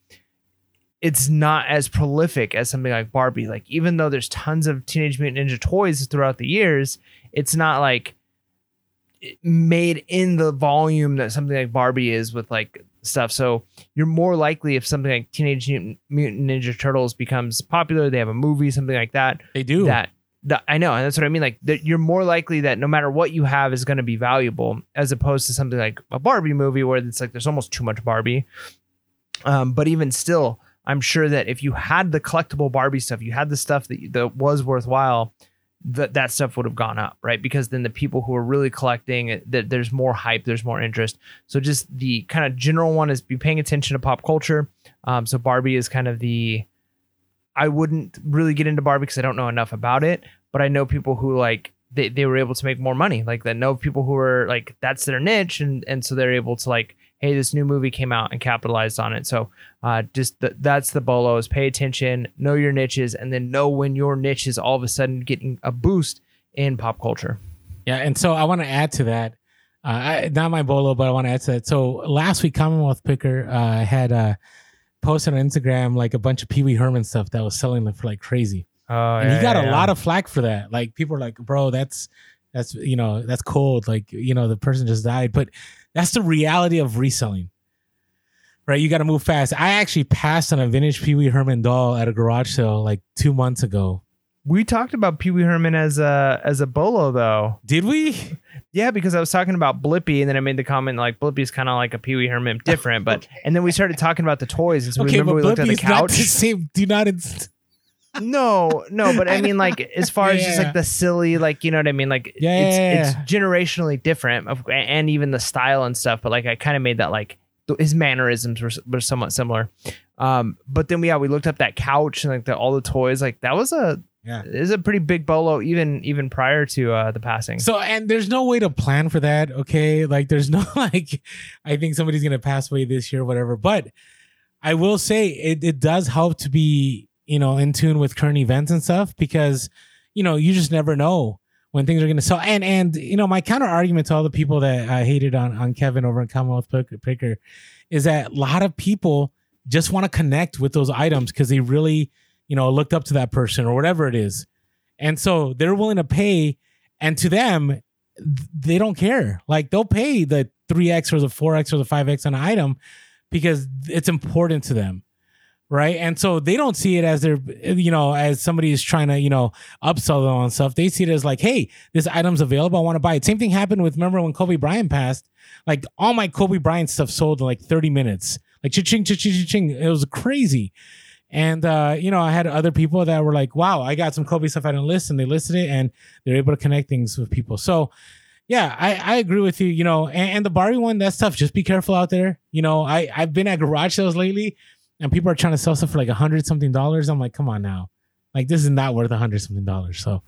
it's not as prolific as something like Barbie. Like even though there's tons of Teenage Mutant Ninja toys throughout the years, it's not like made in the volume that something like Barbie is with like stuff. So you're more likely if something like Teenage Mutant, Ninja Turtles becomes popular, they have a movie, something like that. They do. That, that I know, and that's what I mean. Like that, you're more likely that no matter what you have is going to be valuable, as opposed to something like a Barbie movie where it's like there's almost too much Barbie. Um, but even still, I'm sure that if you had the collectible Barbie stuff, you had the stuff that that was worthwhile, that that stuff would have gone up, right? Because then the people who are really collecting, that there's more hype, there's more interest. So just the kind of general one is be paying attention to pop culture. Um, so Barbie is kind of the I wouldn't really get into Barbie because I don't know enough about it, but I know people who like they, they were able to make more money. Like that know people who are like that's their niche and and so they're able to like, hey, this new movie came out and capitalized on it. So uh just th- that's the bolos. Pay attention, know your niches, and then know when your niche is all of a sudden getting a boost in pop culture. Yeah, and so I want to add to that. Uh, I, not my bolo, but I want to add to that. So last week, Commonwealth Picker uh, had uh, posted on Instagram like a bunch of Pee Wee Herman stuff that was selling for like crazy, Oh, and he got a lot of flack for that. Like people are like, "Bro, that's that's you know that's cold." Like you know the person just died, but that's the reality of reselling. Right, you got to move fast. I actually passed on a vintage Pee Wee Herman doll at a garage sale like two months ago. We talked about Pee Wee Herman as a as a bolo though. Did we? Yeah, because I was talking about Blippi, and then I made the comment like Blippi's kind of like a Pee Wee Herman, different. But and then we started talking about the toys, and so okay, remember we looked at the Blippi's not the couch. same. Do not. Inst- no, no, but I mean like as far as just Yeah. like the silly, like you know what I mean, like Yeah, it's yeah, it's generationally different, of, and even the style and stuff. But like I kind of made that like his mannerisms were were somewhat similar. Um, but then we yeah we looked up that couch and like the, all the toys, like that was a Yeah. It is a pretty big bolo even even prior to uh, the passing. So and there's no way to plan for that, okay? Like there's no like I think somebody's gonna pass away this year, whatever. But I will say it, it does help to be, you know, in tune with current events and stuff because, you know, you just never know when things are gonna sell. And and you know, my counter argument to all the people that I hated on on Kevin over in Commonwealth Pick- Picker is that a lot of people just want to connect with those items because they really, you know, looked up to that person or whatever it is. And so they're willing to pay. And to them, they don't care. Like they'll pay the 3X or the 4X or the 5X on an item because it's important to them. Right. And so they don't see it as they're, you know, as somebody is trying to, you know, upsell them on stuff. They see it as like, hey, this item's available. I want to buy it. Same thing happened with, remember when Kobe Bryant passed? Like all my Kobe Bryant stuff sold in like 30 minutes. Like cha-ching, cha-ching, cha-ching. It was crazy. And uh, you know, I had other people that were like, "Wow, I got some Kobe stuff I didn't list," and they listed it, and they're able to connect things with people. So, yeah, I, I agree with you. You know, and, and the Barbie one, that's tough. Just be careful out there. You know, I I've been at garage sales lately, and people are trying to sell stuff for like a hundred something dollars. I'm like, come on now, like this is not worth a hundred something dollars. So.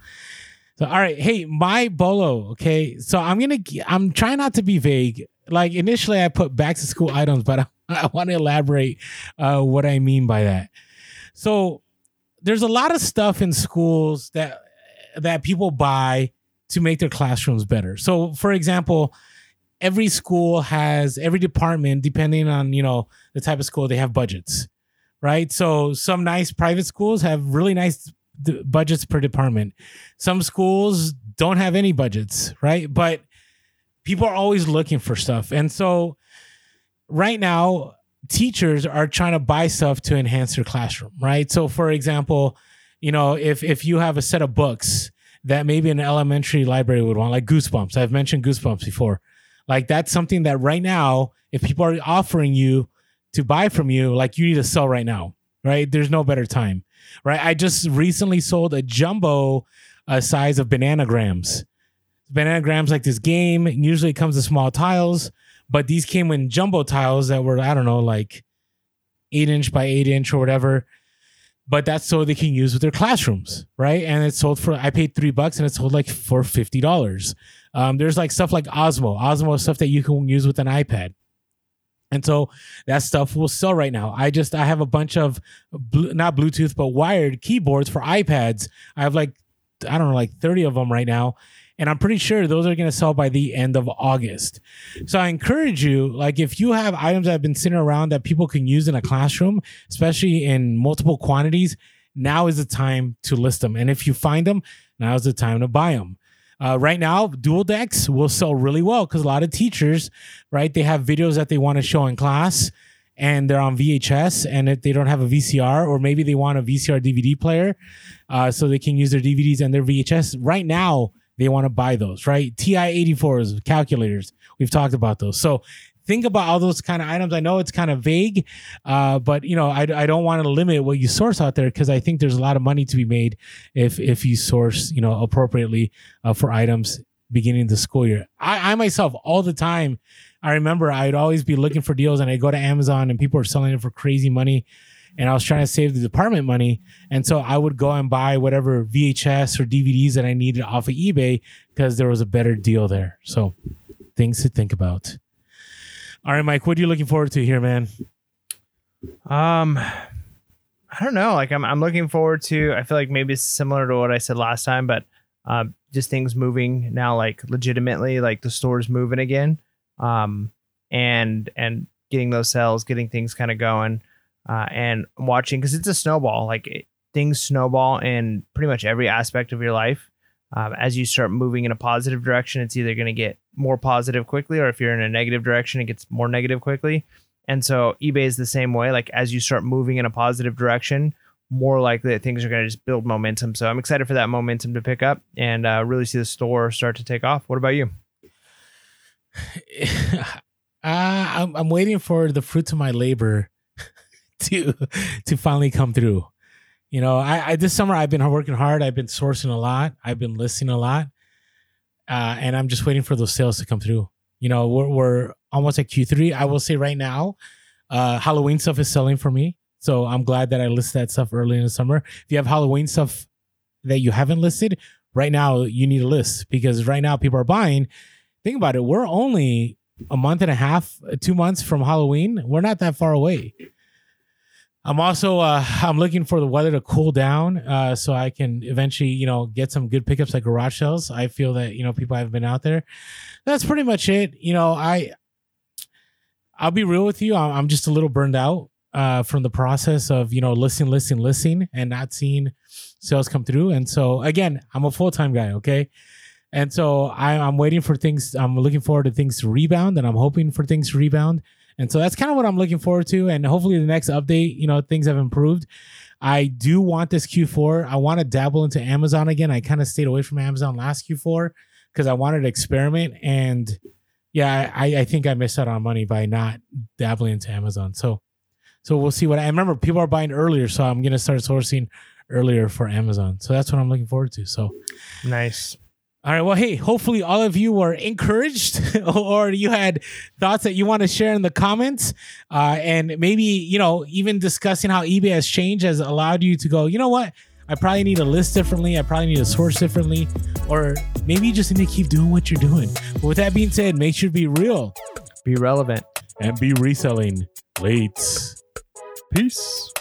So all right, hey, my bolo, okay. So I'm gonna, I'm trying not to be vague. Like initially, I put back to school items, but I, I want to elaborate uh, what I mean by that. So there's a lot of stuff in schools that that people buy to make their classrooms better. So for example, every school has every department depending on, you know, the type of school they have budgets. Right? So some nice private schools have really nice d- budgets per department. Some schools don't have any budgets, right? But people are always looking for stuff. And so right now teachers are trying to buy stuff to enhance their classroom, right? So for example, you know, if if you have a set of books that maybe an elementary library would want, like Goosebumps. I've mentioned Goosebumps before. Like that's something that right now, if people are offering you to buy from you, like you need to sell right now, right? There's no better time, right? I just recently sold a jumbo uh, size of bananagrams. Bananagrams like this game. Usually comes in small tiles but these came in jumbo tiles that were I don't know like eight inch by eight inch or whatever. But that's so they can use with their classrooms, right? And it's sold for I paid three bucks and it's sold like for fifty dollars. Um, there's like stuff like Osmo, Osmo stuff that you can use with an iPad. And so that stuff will sell right now. I just I have a bunch of blu- not Bluetooth but wired keyboards for iPads. I have like I don't know like 30 of them right now and I'm pretty sure those are going to sell by the end of August. So I encourage you, like if you have items that have been sitting around that people can use in a classroom, especially in multiple quantities, now is the time to list them. And if you find them, now is the time to buy them. Uh, right now, dual decks will sell really well because a lot of teachers, right, they have videos that they want to show in class and they're on VHS and if they don't have a VCR or maybe they want a VCR DVD player uh, so they can use their DVDs and their VHS. Right now, they want to buy those, right? TI 84s, calculators. We've talked about those. So think about all those kind of items. I know it's kind of vague, uh, but you know, I, I don't want to limit what you source out there because I think there's a lot of money to be made if if you source, you know, appropriately uh, for items beginning the school year. I, I myself all the time, I remember I'd always be looking for deals and I go to Amazon and people are selling it for crazy money and I was trying to save the department money. And so I would go and buy whatever VHS or DVDs that I needed off of eBay because there was a better deal there. So things to think about. All right, Mike, what are you looking forward to here, man? Um, I don't know. Like I'm, I'm looking forward to. I feel like maybe it's similar to what I said last time, but um, just things moving now, like legitimately, like the store's moving again. Um, and and getting those sales, getting things kind of going, uh, and watching because it's a snowball. Like it, things snowball in pretty much every aspect of your life. Um, as you start moving in a positive direction, it's either going to get more positive quickly, or if you're in a negative direction, it gets more negative quickly. And so eBay is the same way. Like as you start moving in a positive direction, more likely that things are going to just build momentum. So I'm excited for that momentum to pick up and uh, really see the store start to take off. What about you? uh, I'm, I'm waiting for the fruits of my labor to to finally come through. You know, I, I this summer I've been working hard. I've been sourcing a lot. I've been listing a lot, uh, and I'm just waiting for those sales to come through. You know, we're we're almost at Q3. I will say right now, uh, Halloween stuff is selling for me. So I'm glad that I listed that stuff early in the summer. If you have Halloween stuff that you haven't listed, right now you need to list because right now people are buying. Think about it. We're only a month and a half, two months from Halloween. We're not that far away. I'm also uh, I'm looking for the weather to cool down uh, so I can eventually you know get some good pickups at garage sales. I feel that you know people have been out there. That's pretty much it. You know I I'll be real with you. I'm just a little burned out uh, from the process of you know listing, listing, listing, and not seeing sales come through. And so again, I'm a full time guy. Okay. And so I, I'm waiting for things. I'm looking forward to things to rebound, and I'm hoping for things to rebound. And so that's kind of what I'm looking forward to. And hopefully, the next update, you know, things have improved. I do want this Q4. I want to dabble into Amazon again. I kind of stayed away from Amazon last Q4 because I wanted to experiment. And yeah, I, I think I missed out on money by not dabbling into Amazon. So, so we'll see what I remember. People are buying earlier, so I'm gonna start sourcing earlier for Amazon. So that's what I'm looking forward to. So Nice. All right. Well, hey, hopefully all of you were encouraged or you had thoughts that you want to share in the comments. Uh, and maybe, you know, even discussing how eBay has changed has allowed you to go, you know what? I probably need to list differently. I probably need to source differently. Or maybe you just need to keep doing what you're doing. But with that being said, make sure to be real Be relevant. and be reselling late. Peace.